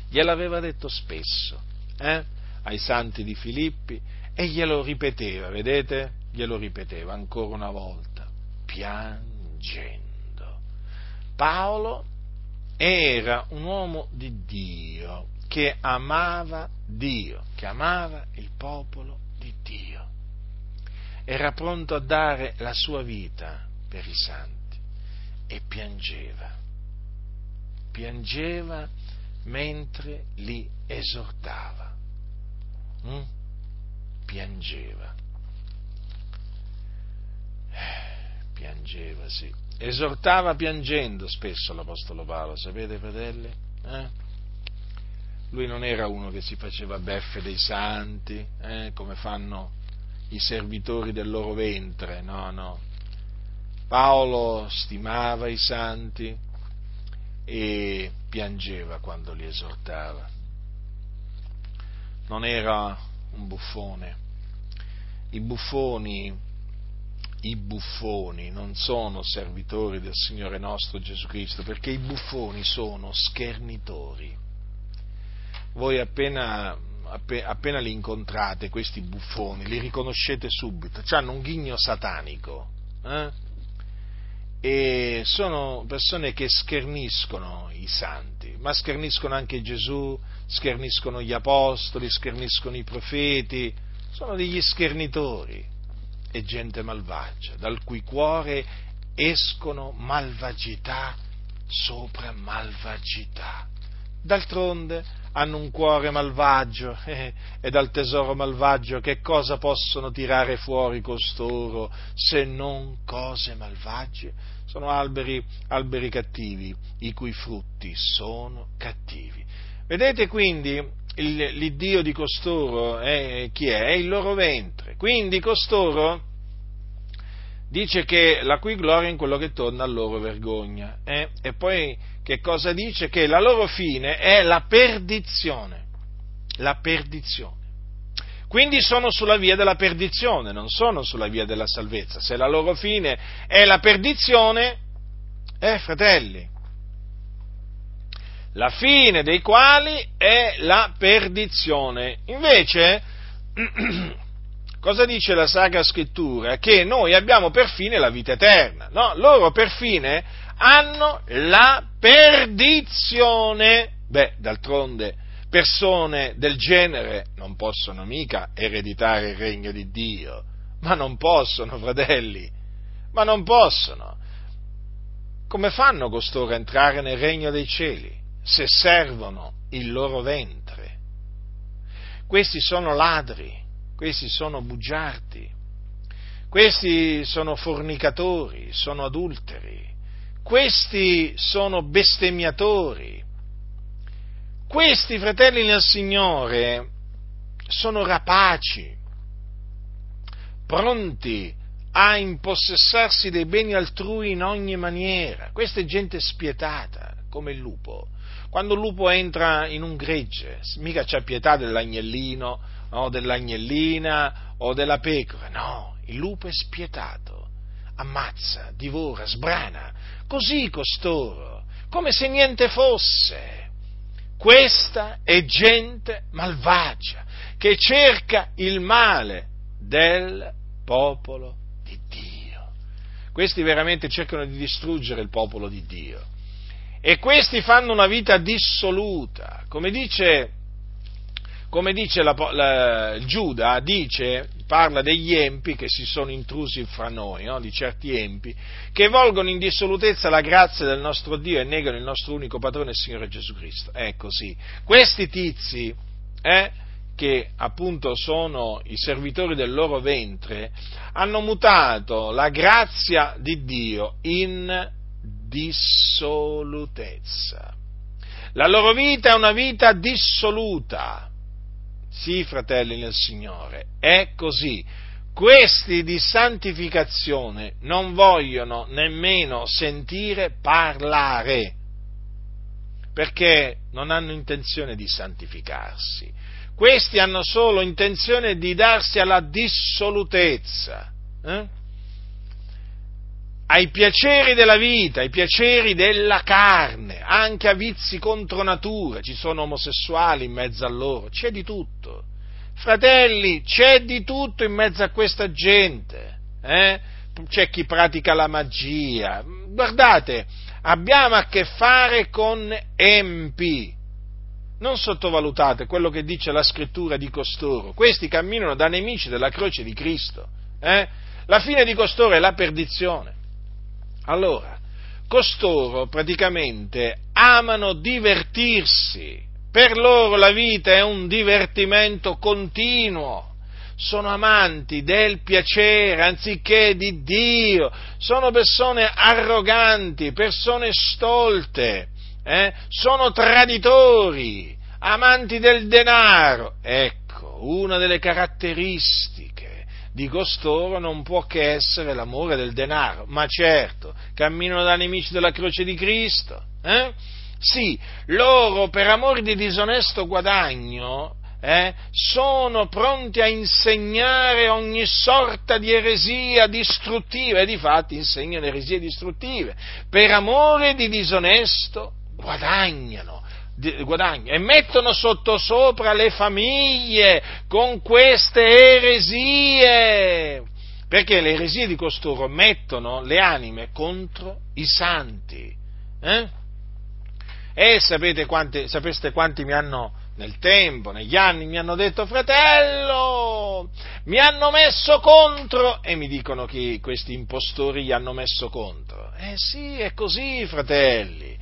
Gliel'aveva detto spesso eh, ai santi di Filippi e glielo ripeteva, vedete? Glielo ripeteva ancora una volta, piangendo. Paolo era un uomo di Dio, che amava Dio, che amava il popolo di Dio. Era pronto a dare la sua vita per i santi e piangeva. Piangeva mentre li esortava. Mm? Piangeva. Piangeva, sì. Esortava piangendo spesso l'Apostolo Paolo, sapete fratelli? Eh? Lui non era uno che si faceva beffe dei santi, eh, come fanno i servitori del loro ventre, no, no. Paolo stimava i santi e piangeva quando li esortava. Non era un buffone. I buffoni, i buffoni non sono servitori del Signore nostro Gesù Cristo, perché i buffoni sono schernitori. Voi appena, appena li incontrate, questi buffoni, li riconoscete subito, hanno un ghigno satanico. Eh? e sono persone che scherniscono i santi, ma scherniscono anche Gesù, scherniscono gli apostoli, scherniscono i profeti, sono degli schernitori e gente malvagia, dal cui cuore escono malvagità sopra malvagità. D'altronde hanno un cuore malvagio eh, e dal tesoro malvagio che cosa possono tirare fuori costoro se non cose malvagie? Sono alberi, alberi cattivi, i cui frutti sono cattivi. Vedete quindi il, l'Iddio di costoro è, chi è? È il loro ventre. Quindi costoro dice che la cui gloria è in quello che torna a loro vergogna. Eh? E poi che cosa dice? Che la loro fine è la perdizione. La perdizione. Quindi sono sulla via della perdizione, non sono sulla via della salvezza. Se la loro fine è la perdizione, eh fratelli, la fine dei quali è la perdizione. Invece, cosa dice la Sacra Scrittura? Che noi abbiamo per fine la vita eterna, no? Loro per fine hanno la perdizione. Beh, d'altronde, persone del genere non possono mica ereditare il regno di Dio, ma non possono, fratelli, ma non possono. Come fanno costoro a entrare nel regno dei cieli se servono il loro ventre? Questi sono ladri, questi sono bugiardi, questi sono fornicatori, sono adulteri, questi sono bestemmiatori, questi fratelli nel Signore sono rapaci, pronti a impossessarsi dei beni altrui in ogni maniera. Questa è gente spietata, come il lupo. Quando il lupo entra in un gregge, mica c'è pietà dell'agnellino, no, dell'agnellina o della pecora, no, il lupo è spietato, ammazza, divora, sbrana, così costoro, come se niente fosse. Questa è gente malvagia che cerca il male del popolo di Dio. Questi veramente cercano di distruggere il popolo di Dio e questi fanno una vita dissoluta, come dice, come dice la, la, Giuda, dice, parla degli empi che si sono intrusi fra noi, no? di certi empi, che volgono in dissolutezza la grazia del nostro Dio e negano il nostro unico padrone, il Signore Gesù Cristo. È così. Questi tizi, eh, che appunto sono i servitori del loro ventre, hanno mutato la grazia di Dio in dissolutezza. La loro vita è una vita dissoluta, Sì, fratelli nel Signore, è così. Questi di santificazione non vogliono nemmeno sentire parlare, perché non hanno intenzione di santificarsi. Questi hanno solo intenzione di darsi alla dissolutezza. Eh? Ai piaceri della vita, ai piaceri della carne, anche a vizi contro natura, ci sono omosessuali in mezzo a loro, c'è di tutto. Fratelli, c'è di tutto in mezzo a questa gente. Eh? C'è chi pratica la magia. Guardate, abbiamo a che fare con empi. Non sottovalutate quello che dice la scrittura di costoro. Questi camminano da nemici della croce di Cristo. Eh? La fine di costoro è la perdizione. Allora, costoro praticamente amano divertirsi, per loro la vita è un divertimento continuo, sono amanti del piacere anziché di Dio, sono persone arroganti, persone stolte, eh? sono traditori, amanti del denaro. Ecco, una delle caratteristiche di costoro non può che essere l'amore del denaro, ma certo, camminano da nemici della croce di Cristo. Eh? Sì, loro per amore di disonesto guadagno eh, sono pronti a insegnare ogni sorta di eresia distruttiva e di fatti insegnano eresie distruttive. Per amore di disonesto guadagnano guadagno e mettono sottosopra le famiglie con queste eresie. Perché le eresie di costoro mettono le anime contro i santi. Eh? E sapete quanti, sapeste quanti mi hanno nel tempo, negli anni, mi hanno detto fratello, mi hanno messo contro e mi dicono che questi impostori gli hanno messo contro. Eh sì, è così, fratelli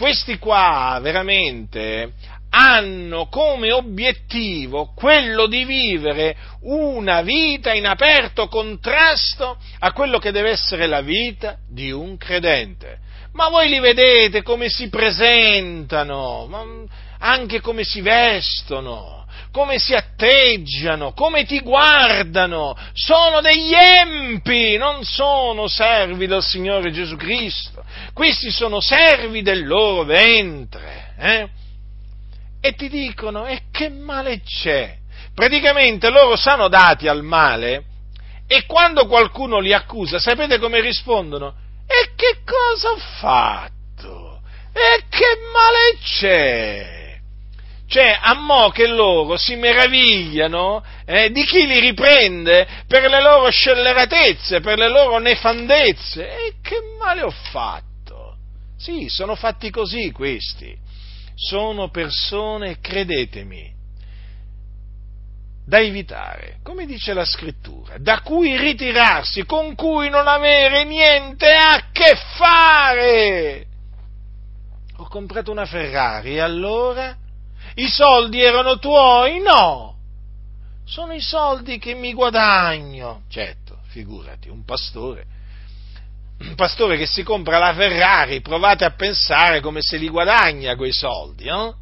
questi qua veramente hanno come obiettivo quello di vivere una vita in aperto contrasto a quello che deve essere la vita di un credente. Ma voi li vedete come si presentano, anche come si vestono come si atteggiano, come ti guardano, sono degli empi, non sono servi del Signore Gesù Cristo, questi sono servi del loro ventre. Eh? E ti dicono, e che male c'è? Praticamente loro sono dati al male e quando qualcuno li accusa, sapete come rispondono? E che cosa ho fatto? E che male c'è? Cioè, a mo' che loro si meravigliano eh, di chi li riprende per le loro scelleratezze, per le loro nefandezze. E che male ho fatto? Sì, sono fatti così questi. Sono persone, credetemi, da evitare, come dice la scrittura, da cui ritirarsi, con cui non avere niente a che fare. Ho comprato una Ferrari e allora i soldi erano tuoi? No, sono i soldi che mi guadagno. Certo, figurati, un pastore, un pastore che si compra la Ferrari, provate a pensare come se li guadagna quei soldi, no?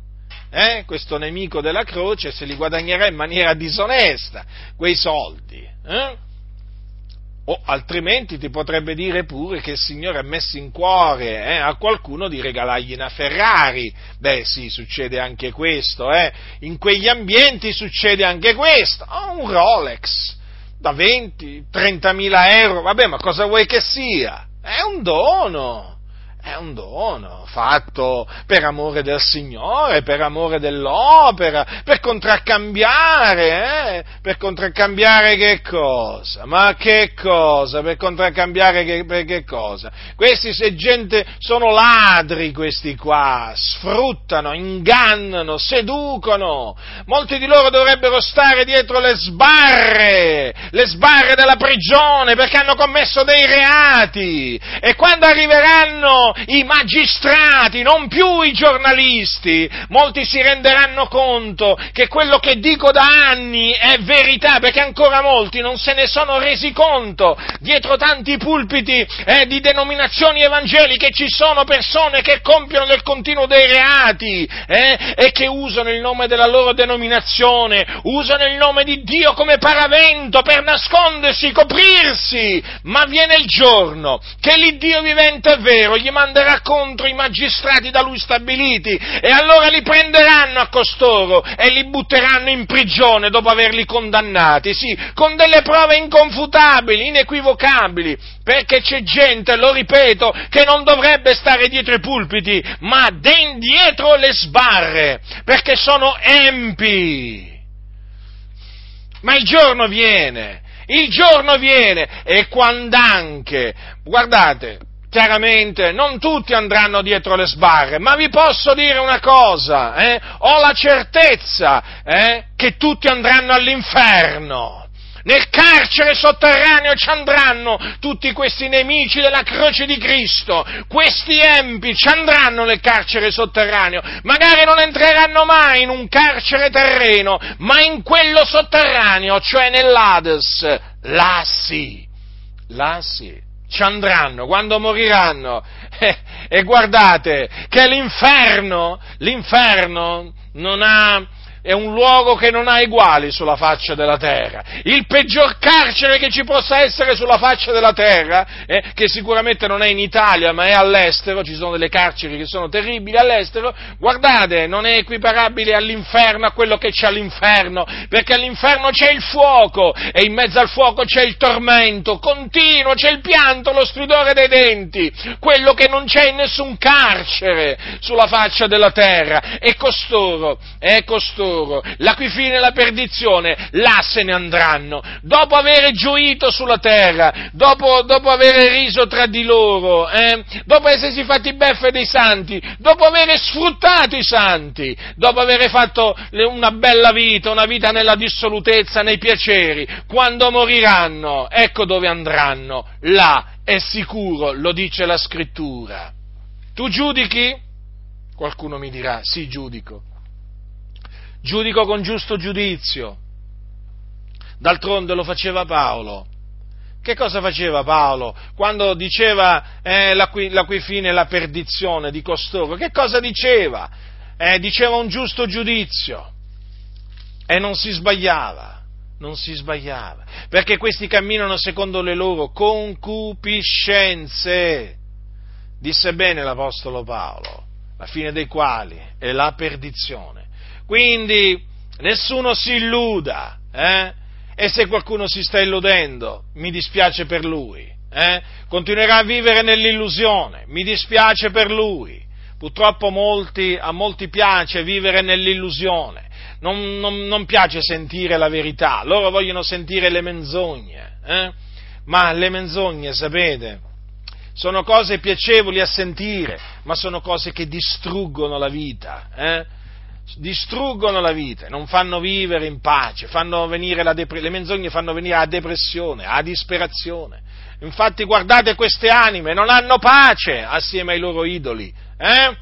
Eh? Questo nemico della croce se li guadagnerà in maniera disonesta quei soldi. Eh? O altrimenti ti potrebbe dire pure che il Signore ha messo in cuore eh, a qualcuno di regalargli una Ferrari. Beh sì, succede anche questo, eh. In quegli ambienti succede anche questo. Oh, un Rolex da 20, 30 mila euro, vabbè, ma cosa vuoi che sia? È un dono è un dono fatto per amore del Signore, per amore dell'opera, per contraccambiare, eh? per contraccambiare che cosa? Ma che cosa? Per contraccambiare che, per che cosa? Questi se gente sono ladri questi qua, sfruttano, ingannano, seducono. Molti di loro dovrebbero stare dietro le sbarre, le sbarre della prigione perché hanno commesso dei reati e quando arriveranno i magistrati, non più i giornalisti. Molti si renderanno conto che quello che dico da anni è verità, perché ancora molti non se ne sono resi conto. Dietro tanti pulpiti eh, di denominazioni evangeliche ci sono persone che compiono del continuo dei reati eh, e che usano il nome della loro denominazione, usano il nome di Dio come paravento per nascondersi, coprirsi, ma viene il giorno che l'Iddio vivente è vero, gli manderà contro i magistrati da lui stabiliti e allora li prenderanno a costoro e li butteranno in prigione dopo averli condannati, sì, con delle prove inconfutabili, inequivocabili, perché c'è gente, lo ripeto, che non dovrebbe stare dietro i pulpiti, ma dietro le sbarre, perché sono empi. Ma il giorno viene, il giorno viene e quando anche, guardate, chiaramente non tutti andranno dietro le sbarre, ma vi posso dire una cosa, eh? ho la certezza eh, che tutti andranno all'inferno. Nel carcere sotterraneo ci andranno tutti questi nemici della croce di Cristo, questi empi ci andranno nel carcere sotterraneo, magari non entreranno mai in un carcere terreno, ma in quello sotterraneo, cioè nell'Hades, là sì, là sì ci andranno, quando moriranno. Eh, e guardate che l'inferno, l'inferno non ha, è un luogo che non ha uguali sulla faccia della terra. Il peggior carcere che ci possa essere sulla faccia della terra, eh, che sicuramente non è in Italia ma è all'estero, ci sono delle carceri che sono terribili all'estero, guardate, non è equiparabile all'inferno, a quello che c'è all'inferno, perché all'inferno c'è il fuoco e in mezzo al fuoco c'è il tormento continuo, c'è il pianto, lo stridore dei denti, quello che non c'è in nessun carcere sulla faccia della terra. E costoro, è costoro loro, la cui fine è la perdizione, là se ne andranno, dopo aver gioito sulla terra, dopo, dopo aver riso tra di loro, eh, dopo essersi fatti beffe dei santi, dopo aver sfruttato i santi, dopo aver fatto una bella vita, una vita nella dissolutezza, nei piaceri, quando moriranno, ecco dove andranno, là è sicuro, lo dice la scrittura. Tu giudichi? Qualcuno mi dirà, sì, giudico giudico con giusto giudizio. D'altronde lo faceva Paolo. Che cosa faceva Paolo quando diceva eh, la, cui, la cui fine è la perdizione di costoro? Che cosa diceva? Eh, diceva un giusto giudizio e non si sbagliava, non si sbagliava, perché questi camminano secondo le loro concupiscenze. Disse bene l'Apostolo Paolo, la fine dei quali è la perdizione. Quindi nessuno si illuda, eh? e se qualcuno si sta illudendo, mi dispiace per lui, eh? continuerà a vivere nell'illusione, mi dispiace per lui. Purtroppo molti, a molti piace vivere nell'illusione, non, non, non, piace sentire la verità, loro vogliono sentire le menzogne, eh? ma le menzogne, sapete, sono cose piacevoli a sentire, ma sono cose che distruggono la vita. Eh? Distruggono la vita, non fanno vivere in pace, fanno venire la dep- le menzogne fanno venire la depressione, la disperazione. Infatti guardate queste anime, non hanno pace assieme ai loro idoli, eh?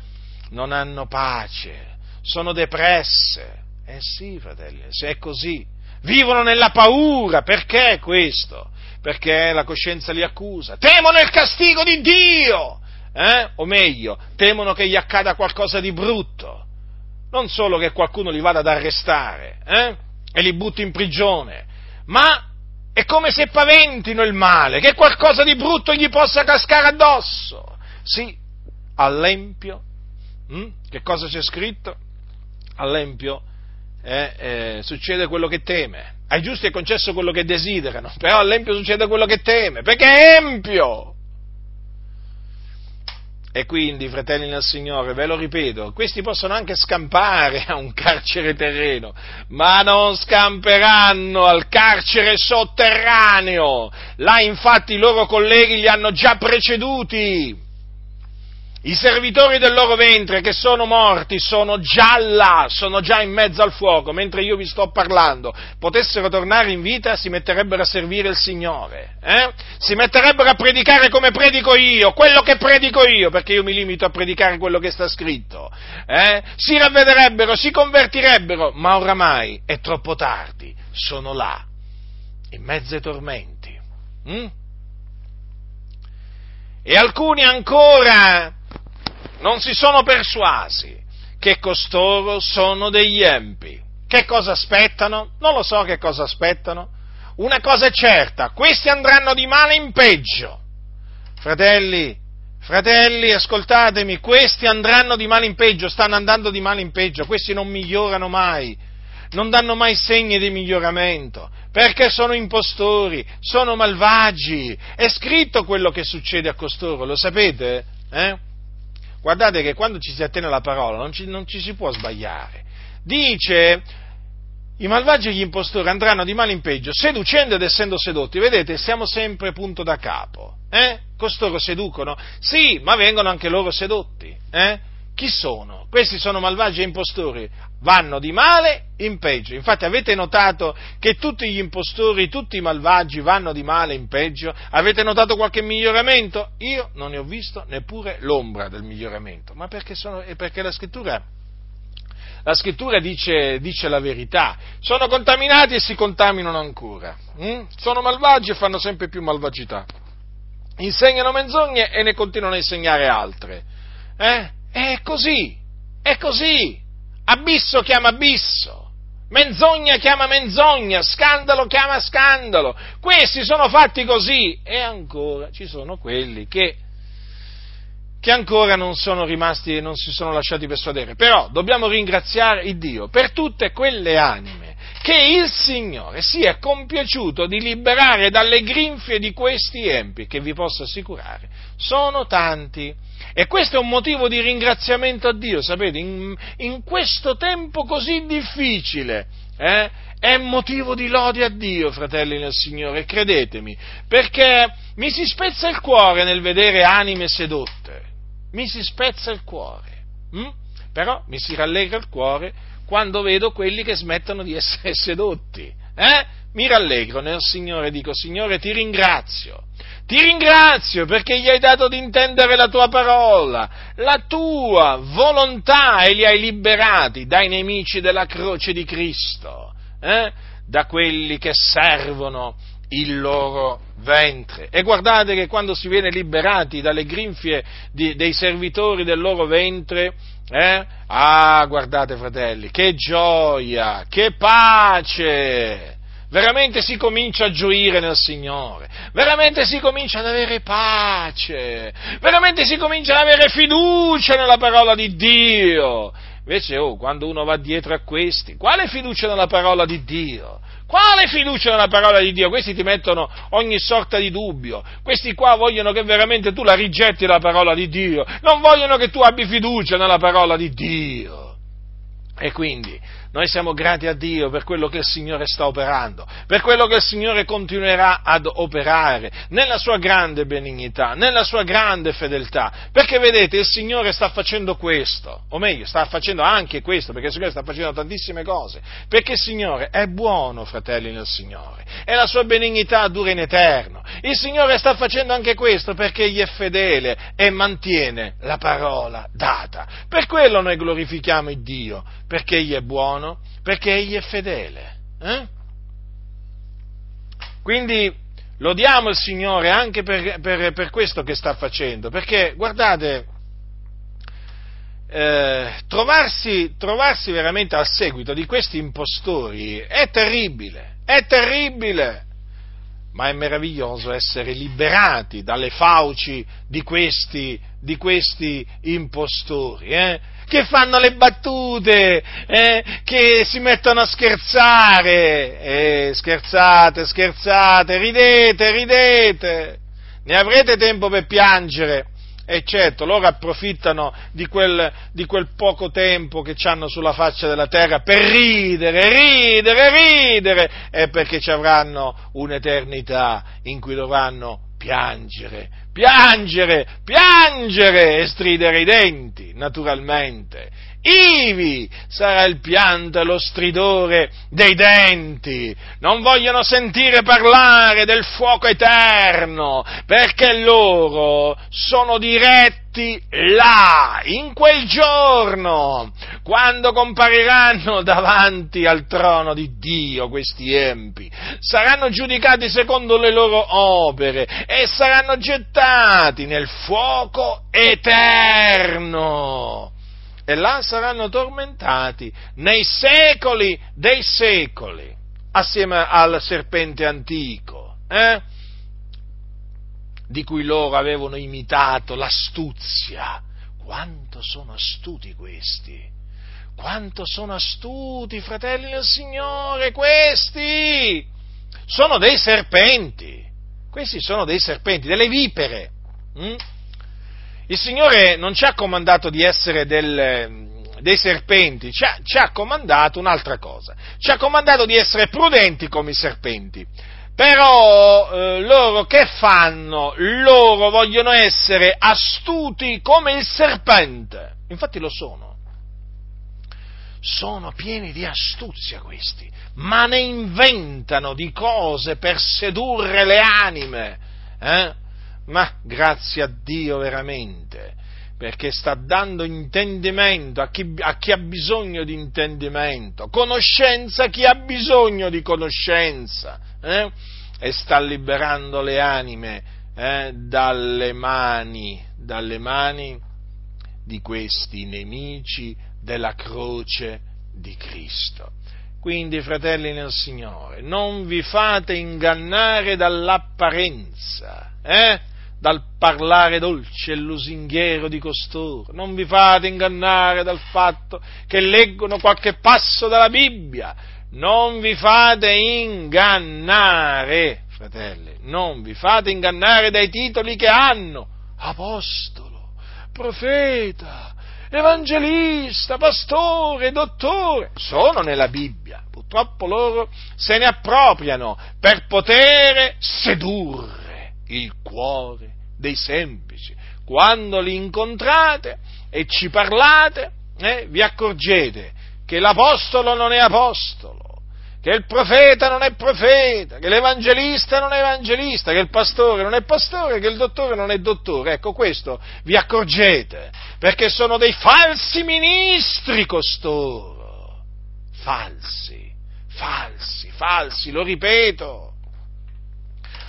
Non hanno pace, sono depresse. Eh sì, fratelli, se è così. Vivono nella paura, perché questo? Perché la coscienza li accusa, temono il castigo di Dio, eh? o meglio, temono che gli accada qualcosa di brutto non solo che qualcuno li vada ad arrestare eh, e li butti in prigione, ma è come se paventino il male, che qualcosa di brutto gli possa cascare addosso. Sì, all'empio, hm? che cosa c'è scritto? All'empio eh, eh, succede quello che teme, ai giusti è concesso quello che desiderano, però all'empio succede quello che teme, perché è empio. E quindi, fratelli nel Signore, ve lo ripeto, questi possono anche scampare a un carcere terreno, ma non scamperanno al carcere sotterraneo. Là infatti i loro colleghi li hanno già preceduti. I servitori del loro ventre che sono morti sono già là, sono già in mezzo al fuoco, mentre io vi sto parlando, potessero tornare in vita, si metterebbero a servire il Signore, eh? si metterebbero a predicare come predico io, quello che predico io, perché io mi limito a predicare quello che sta scritto, eh? si ravvederebbero, si convertirebbero, ma oramai è troppo tardi, sono là, in mezzo ai tormenti. Mm? E alcuni ancora non si sono persuasi che costoro sono degli empi. Che cosa aspettano? Non lo so che cosa aspettano. Una cosa è certa, questi andranno di male in peggio. Fratelli, fratelli, ascoltatemi, questi andranno di male in peggio, stanno andando di male in peggio, questi non migliorano mai, non danno mai segni di miglioramento, perché sono impostori, sono malvagi. È scritto quello che succede a costoro, lo sapete? Eh? Guardate che quando ci si attene alla parola non ci, non ci si può sbagliare. Dice, i malvagi e gli impostori andranno di male in peggio, seducendo ed essendo sedotti. Vedete, siamo sempre punto da capo. Eh? Costoro seducono? Sì, ma vengono anche loro sedotti. Eh? Chi sono? Questi sono malvagi e impostori, vanno di male in peggio. Infatti avete notato che tutti gli impostori, tutti i malvagi vanno di male in peggio? Avete notato qualche miglioramento? Io non ne ho visto neppure l'ombra del miglioramento, ma perché, sono, perché la scrittura, la scrittura dice, dice, la verità. Sono contaminati e si contaminano ancora. Hm? Sono malvagi e fanno sempre più malvagità. Insegnano menzogne e ne continuano a insegnare altre. Eh? È così, è così. Abisso chiama abisso. Menzogna chiama menzogna, scandalo chiama scandalo. Questi sono fatti così. E ancora ci sono quelli che, che ancora non sono rimasti e non si sono lasciati persuadere. Però dobbiamo ringraziare il Dio per tutte quelle anime che il Signore sia compiaciuto di liberare dalle grinfie di questi empi, che vi posso assicurare, sono tanti. E questo è un motivo di ringraziamento a Dio, sapete, in, in questo tempo così difficile, eh, è motivo di lode a Dio, fratelli nel Signore, credetemi, perché mi si spezza il cuore nel vedere anime sedotte, mi si spezza il cuore, hm? però mi si rallegra il cuore quando vedo quelli che smettono di essere sedotti, eh? Mi rallegro nel Signore, dico Signore ti ringrazio, ti ringrazio perché gli hai dato di intendere la tua parola, la tua volontà e li hai liberati dai nemici della croce di Cristo, eh? da quelli che servono il loro ventre. E guardate che quando si viene liberati dalle grinfie di, dei servitori del loro ventre, eh? ah, guardate fratelli, che gioia, che pace! Veramente si comincia a gioire nel Signore, veramente si comincia ad avere pace, veramente si comincia ad avere fiducia nella parola di Dio. Invece, oh, quando uno va dietro a questi, quale fiducia nella parola di Dio? Quale fiducia nella parola di Dio? Questi ti mettono ogni sorta di dubbio. Questi qua vogliono che veramente tu la rigetti la parola di Dio. Non vogliono che tu abbi fiducia nella parola di Dio. E quindi noi siamo grati a Dio per quello che il Signore sta operando, per quello che il Signore continuerà ad operare nella sua grande benignità, nella sua grande fedeltà, perché vedete il Signore sta facendo questo, o meglio sta facendo anche questo, perché il Signore sta facendo tantissime cose, perché il Signore è buono, fratelli nel Signore, e la sua benignità dura in eterno. Il Signore sta facendo anche questo perché egli è fedele e mantiene la parola data. Per quello noi glorifichiamo il Dio, perché egli è buono buono perché egli è fedele. Eh? Quindi lodiamo il Signore anche per, per, per, questo che sta facendo, perché guardate, eh, trovarsi, trovarsi veramente al seguito di questi impostori è terribile, è terribile ma è meraviglioso essere liberati dalle fauci di questi, di questi impostori, eh? che fanno le battute, eh? che si mettono a scherzare, eh, scherzate, scherzate, ridete, ridete, ne avrete tempo per piangere e certo, loro approfittano di quel, di quel poco tempo che hanno sulla faccia della terra per ridere, ridere, ridere, e perché ci avranno un'eternità in cui dovranno piangere, piangere, piangere e stridere i denti, naturalmente. Ivi sarà il pianto e lo stridore dei denti. Non vogliono sentire parlare del fuoco eterno, perché loro sono diretti là, in quel giorno, quando compariranno davanti al trono di Dio questi empi. Saranno giudicati secondo le loro opere e saranno gettati nel fuoco eterno e là saranno tormentati nei secoli dei secoli, assieme al serpente antico, eh? Di cui loro avevano imitato l'astuzia. Quanto sono astuti questi! Quanto sono astuti, fratelli del Signore, questi! Sono dei serpenti, questi sono dei serpenti, delle vipere. Hm? il Signore non ci ha comandato di essere del, dei serpenti, ci ha, ci ha, comandato un'altra cosa, ci ha comandato di essere prudenti come i serpenti. Però eh, loro che fanno? Loro vogliono essere astuti come il serpente. Infatti lo sono. Sono pieni di astuzia questi, ma ne inventano di cose per sedurre le anime. Eh? ma grazie a Dio veramente, perché sta dando intendimento a chi, a chi, ha bisogno di intendimento, conoscenza a chi ha bisogno di conoscenza, eh? e sta liberando le anime eh, dalle mani, dalle mani di questi nemici della croce di Cristo. Quindi, fratelli nel Signore, non vi fate ingannare dall'apparenza, eh? Dal parlare dolce e lusinghiero di costoro. Non vi fate ingannare dal fatto che leggono qualche passo dalla Bibbia. Non vi fate ingannare, fratelli, non vi fate ingannare dai titoli che hanno. Apostolo, profeta, evangelista, pastore, dottore, sono nella Bibbia. Purtroppo loro se ne appropriano per poter sedurre il cuore dei semplici. Quando li incontrate e ci parlate, eh, vi accorgete che l'apostolo non è apostolo, che il profeta non è profeta, che l'evangelista non è evangelista, che il pastore non è pastore, che il dottore non è dottore. Ecco, questo vi accorgete, perché sono dei falsi ministri costoro. Falsi, falsi, falsi, lo ripeto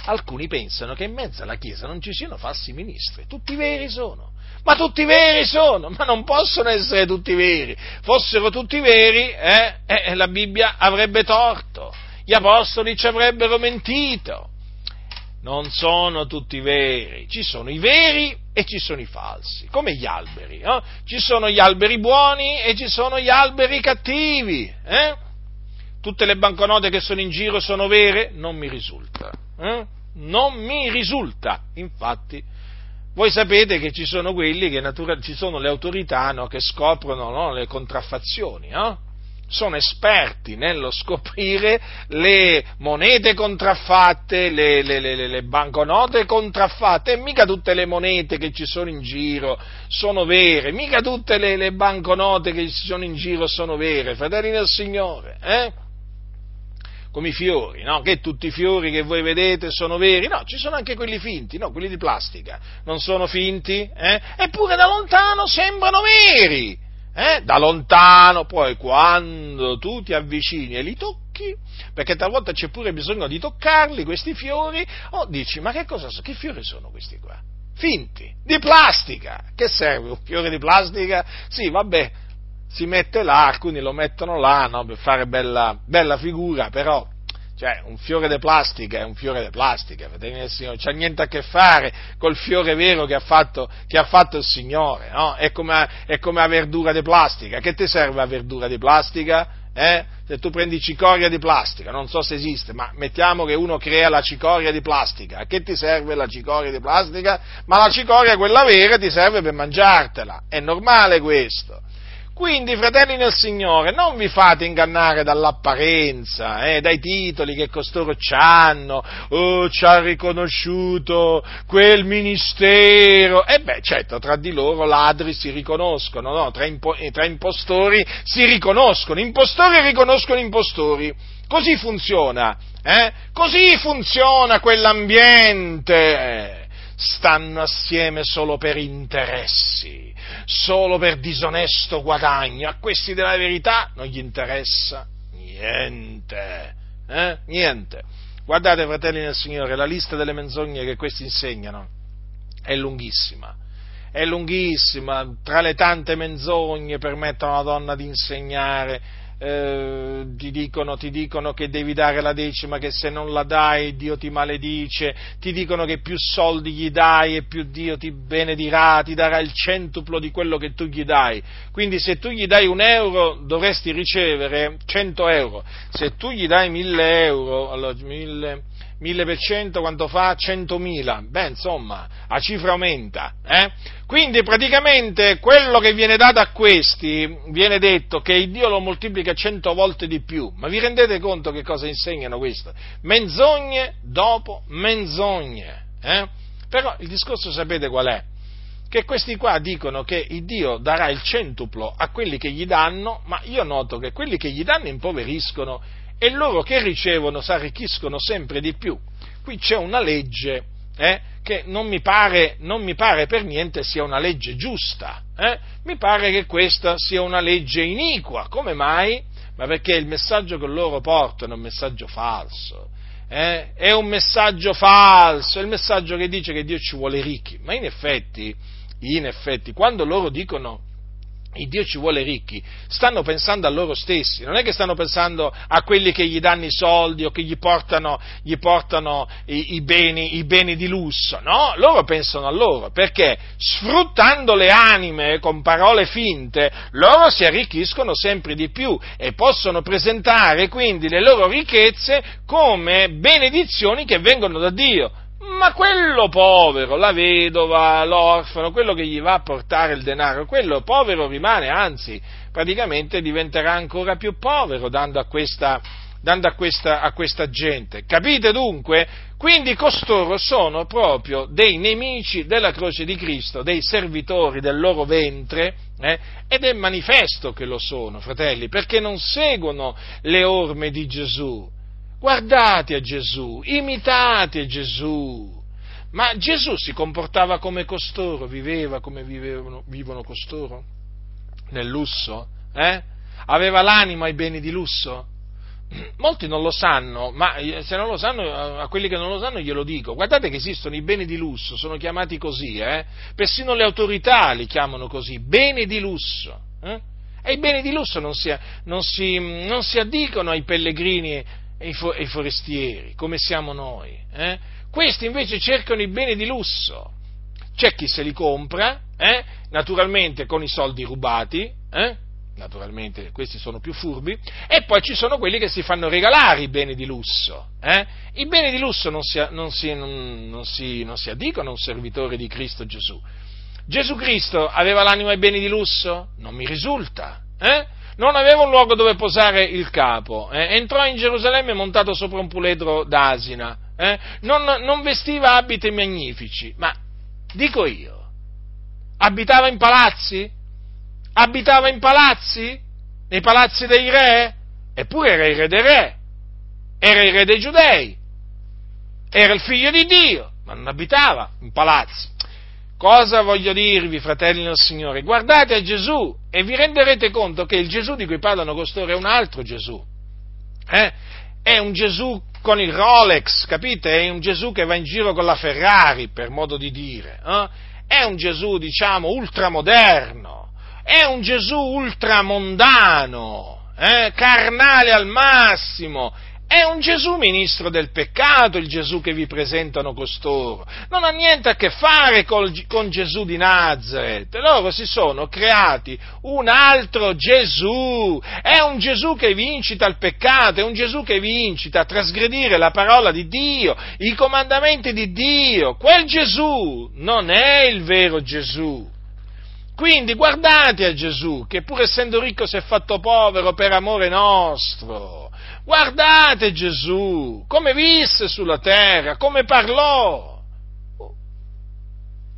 alcuni pensano che in mezzo alla Chiesa non ci siano falsi ministri, tutti veri sono. Ma tutti veri sono, ma non possono essere tutti veri. Fossero tutti veri, eh, eh, la Bibbia avrebbe torto, gli apostoli ci avrebbero mentito. Non sono tutti veri, ci sono i veri e ci sono i falsi, come gli alberi. Eh? Ci sono gli alberi buoni e ci sono gli alberi cattivi. Eh? Tutte le banconote che sono in giro sono vere? Non mi risulta. Eh? Non mi risulta. Infatti, voi sapete che ci sono quelli che natura, ci sono le autorità no, che scoprono no, le contraffazioni, no? sono esperti nello scoprire le monete contraffatte, le, le, le, le, banconote contraffatte, e mica tutte le monete che ci sono in giro sono vere, mica tutte le, banconote che ci sono in giro sono vere, fratelli del Signore, eh? Come i fiori, no? Che tutti i fiori che voi vedete sono veri? No, ci sono anche quelli finti, no? Quelli di plastica. Non sono finti? Eh? Eppure da lontano sembrano veri. Eh? Da lontano, poi quando tu ti avvicini e li tocchi, perché talvolta c'è pure bisogno di toccarli, questi fiori, o oh, dici, ma che cosa sono? Che fiori sono questi qua? Finti, di plastica. Che serve un fiore di plastica? Sì, vabbè, si mette là, alcuni lo mettono là no, per fare bella, bella figura, però cioè, un fiore di plastica è un fiore di plastica, non c'ha niente a che fare col fiore vero che ha fatto, che ha fatto il Signore, no? È come, è come la verdura di plastica. Che ti serve la verdura di plastica? Eh? Se tu prendi cicoria di plastica, non so se esiste, ma mettiamo che uno crea la cicoria di plastica, a che ti serve la cicoria di plastica? Ma la cicoria, quella vera, ti serve per mangiartela, è normale questo. Quindi, fratelli nel Signore, non vi fate ingannare dall'apparenza, eh, dai titoli che costoro c'hanno, oh, ci ha riconosciuto quel ministero, e beh, certo, tra di loro ladri si riconoscono, no? tra, impo- tra impostori si riconoscono, impostori riconoscono impostori, così funziona, eh? così funziona quell'ambiente. Stanno assieme solo per interessi, solo per disonesto guadagno. A questi della verità non gli interessa niente, eh? niente. Guardate, fratelli del Signore, la lista delle menzogne che questi insegnano è lunghissima. È lunghissima, tra le tante menzogne permettono alla donna di insegnare eh, ti, dicono, ti, dicono, che devi dare la decima, che se non la dai Dio ti maledice, ti dicono che più soldi gli dai e più Dio ti benedirà, ti darà il centuplo di quello che tu gli dai. Quindi se tu gli dai un euro dovresti ricevere 100 euro, se tu gli dai 1000 euro, allora 1000 1000 per 100 quanto fa? 100.000. Beh, insomma, la cifra aumenta. Eh? Quindi praticamente quello che viene dato a questi viene detto che Dio lo moltiplica 100 volte di più. Ma vi rendete conto che cosa insegnano questo? Menzogne dopo menzogne. Eh? Però il discorso sapete qual è? Che questi qua dicono che Dio darà il centuplo a quelli che gli danno, ma io noto che quelli che gli danno impoveriscono e loro che ricevono si arricchiscono sempre di più. Qui c'è una legge eh, che non mi, pare, non mi, pare, per niente sia una legge giusta, eh? mi pare che questa sia una legge iniqua. Come mai? Ma perché il messaggio che loro portano è un messaggio falso. Eh? È un messaggio falso, è il messaggio che dice che Dio ci vuole ricchi. Ma in effetti, in effetti, quando loro dicono il Dio ci vuole ricchi, stanno pensando a loro stessi, non è che stanno pensando a quelli che gli danno i soldi o che gli portano, gli portano i, i, beni, i, beni, di lusso, no? Loro pensano a loro, perché sfruttando le anime con parole finte, loro si arricchiscono sempre di più e possono presentare quindi le loro ricchezze come benedizioni che vengono da Dio ma quello povero, la vedova, l'orfano, quello che gli va a portare il denaro, quello povero rimane, anzi, praticamente diventerà ancora più povero dando a questa, dando a questa, a questa gente. Capite dunque? Quindi costoro sono proprio dei nemici della croce di Cristo, dei servitori del loro ventre, eh? ed è manifesto che lo sono, fratelli, perché non seguono le orme di Gesù, Guardate a Gesù, imitate Gesù. Ma Gesù si comportava come costoro, viveva come vivevano, vivono costoro? Nel lusso? Eh? Aveva l'animo ai beni di lusso? Molti non lo sanno, ma se non lo sanno, a quelli che non lo sanno glielo dico. Guardate che esistono i beni di lusso, sono chiamati così, eh? Persino le autorità li chiamano così, beni di lusso. Eh? E i beni di lusso non si, non si, non si addicono ai pellegrini e i, forestieri, come siamo noi. Eh? Questi invece cercano i beni di lusso. C'è chi se li compra, eh? naturalmente con i soldi rubati, eh? naturalmente questi sono più furbi, e poi ci sono quelli che si fanno regalare i beni di lusso. Eh? I beni di lusso non si, non, si, non, si, non si addicono a un servitore di Cristo Gesù. Gesù Cristo aveva l'anima ai beni di lusso? Non mi risulta. Eh? Non aveva un luogo dove posare il capo, eh? entrò in Gerusalemme montato sopra un puledro d'asina, eh? non, non vestiva abiti magnifici, ma dico io, abitava in palazzi? Abitava in palazzi? Nei palazzi dei re? Eppure era il re dei re, era il re dei giudei, era il figlio di Dio, ma non abitava in palazzi. Cosa voglio dirvi, fratelli del Signore? Guardate a Gesù e vi renderete conto che il Gesù di cui parlano costoro è un altro Gesù. Eh? È un Gesù con il Rolex, capite? È un Gesù che va in giro con la Ferrari, per modo di dire. Eh? È un Gesù, diciamo, ultramoderno. È un Gesù ultramondano, eh? carnale al massimo è un Gesù ministro del peccato, il Gesù che vi presentano costoro. Non ha niente a che fare col, con Gesù di Nazareth. Loro si sono creati un altro Gesù. È un Gesù che vi incita al peccato, è un Gesù che vi incita a trasgredire la parola di Dio, i comandamenti di Dio. Quel Gesù non è il vero Gesù. Quindi guardate a Gesù, che pur essendo ricco si è fatto povero per amore nostro. Guardate Gesù, come visse sulla terra, come parlò.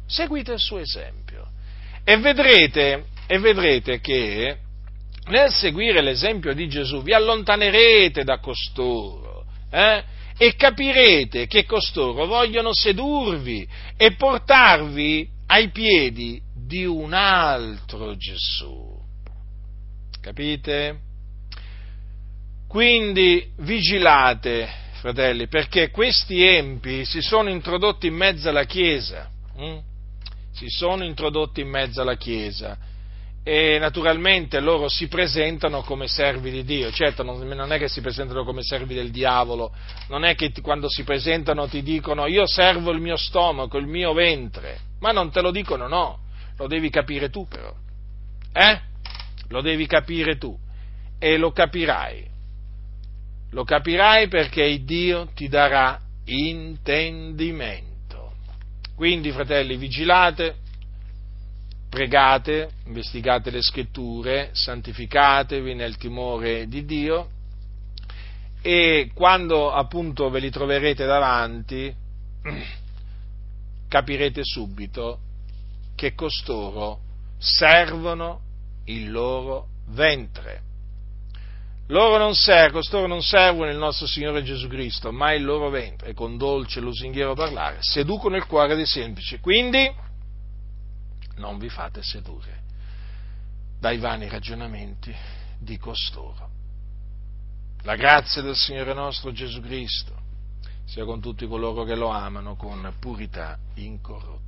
Seguite il suo esempio e vedrete, e vedrete che nel seguire l'esempio di Gesù vi allontanerete da costoro. Eh? e capirete che costoro vogliono sedurvi e portarvi ai piedi di un altro Gesù. Capite? Quindi vigilate, fratelli, perché questi empi si sono introdotti in mezzo alla Chiesa. Hm? Si sono introdotti in mezzo alla Chiesa e naturalmente loro si presentano come servi di Dio, certo non, è che si presentano come servi del diavolo, non è che quando si presentano ti dicono io servo il mio stomaco, il mio ventre, ma non te lo dicono no, lo devi capire tu però, eh? Lo devi capire tu e lo capirai, lo capirai perché Dio ti darà intendimento. Quindi fratelli vigilate, pregate, investigate le scritture, santificatevi nel timore di Dio e quando appunto ve li troverete davanti capirete subito che costoro servono il loro ventre. Loro non servono, costoro non servono il nostro Signore Gesù Cristo, ma il loro ventre, e con dolce lusinghiero parlare, seducono il cuore dei semplici. Quindi, non vi fate sedurre dai vani ragionamenti di costoro. La grazia del Signore nostro Gesù Cristo sia con tutti coloro che lo amano con purità incorrotta.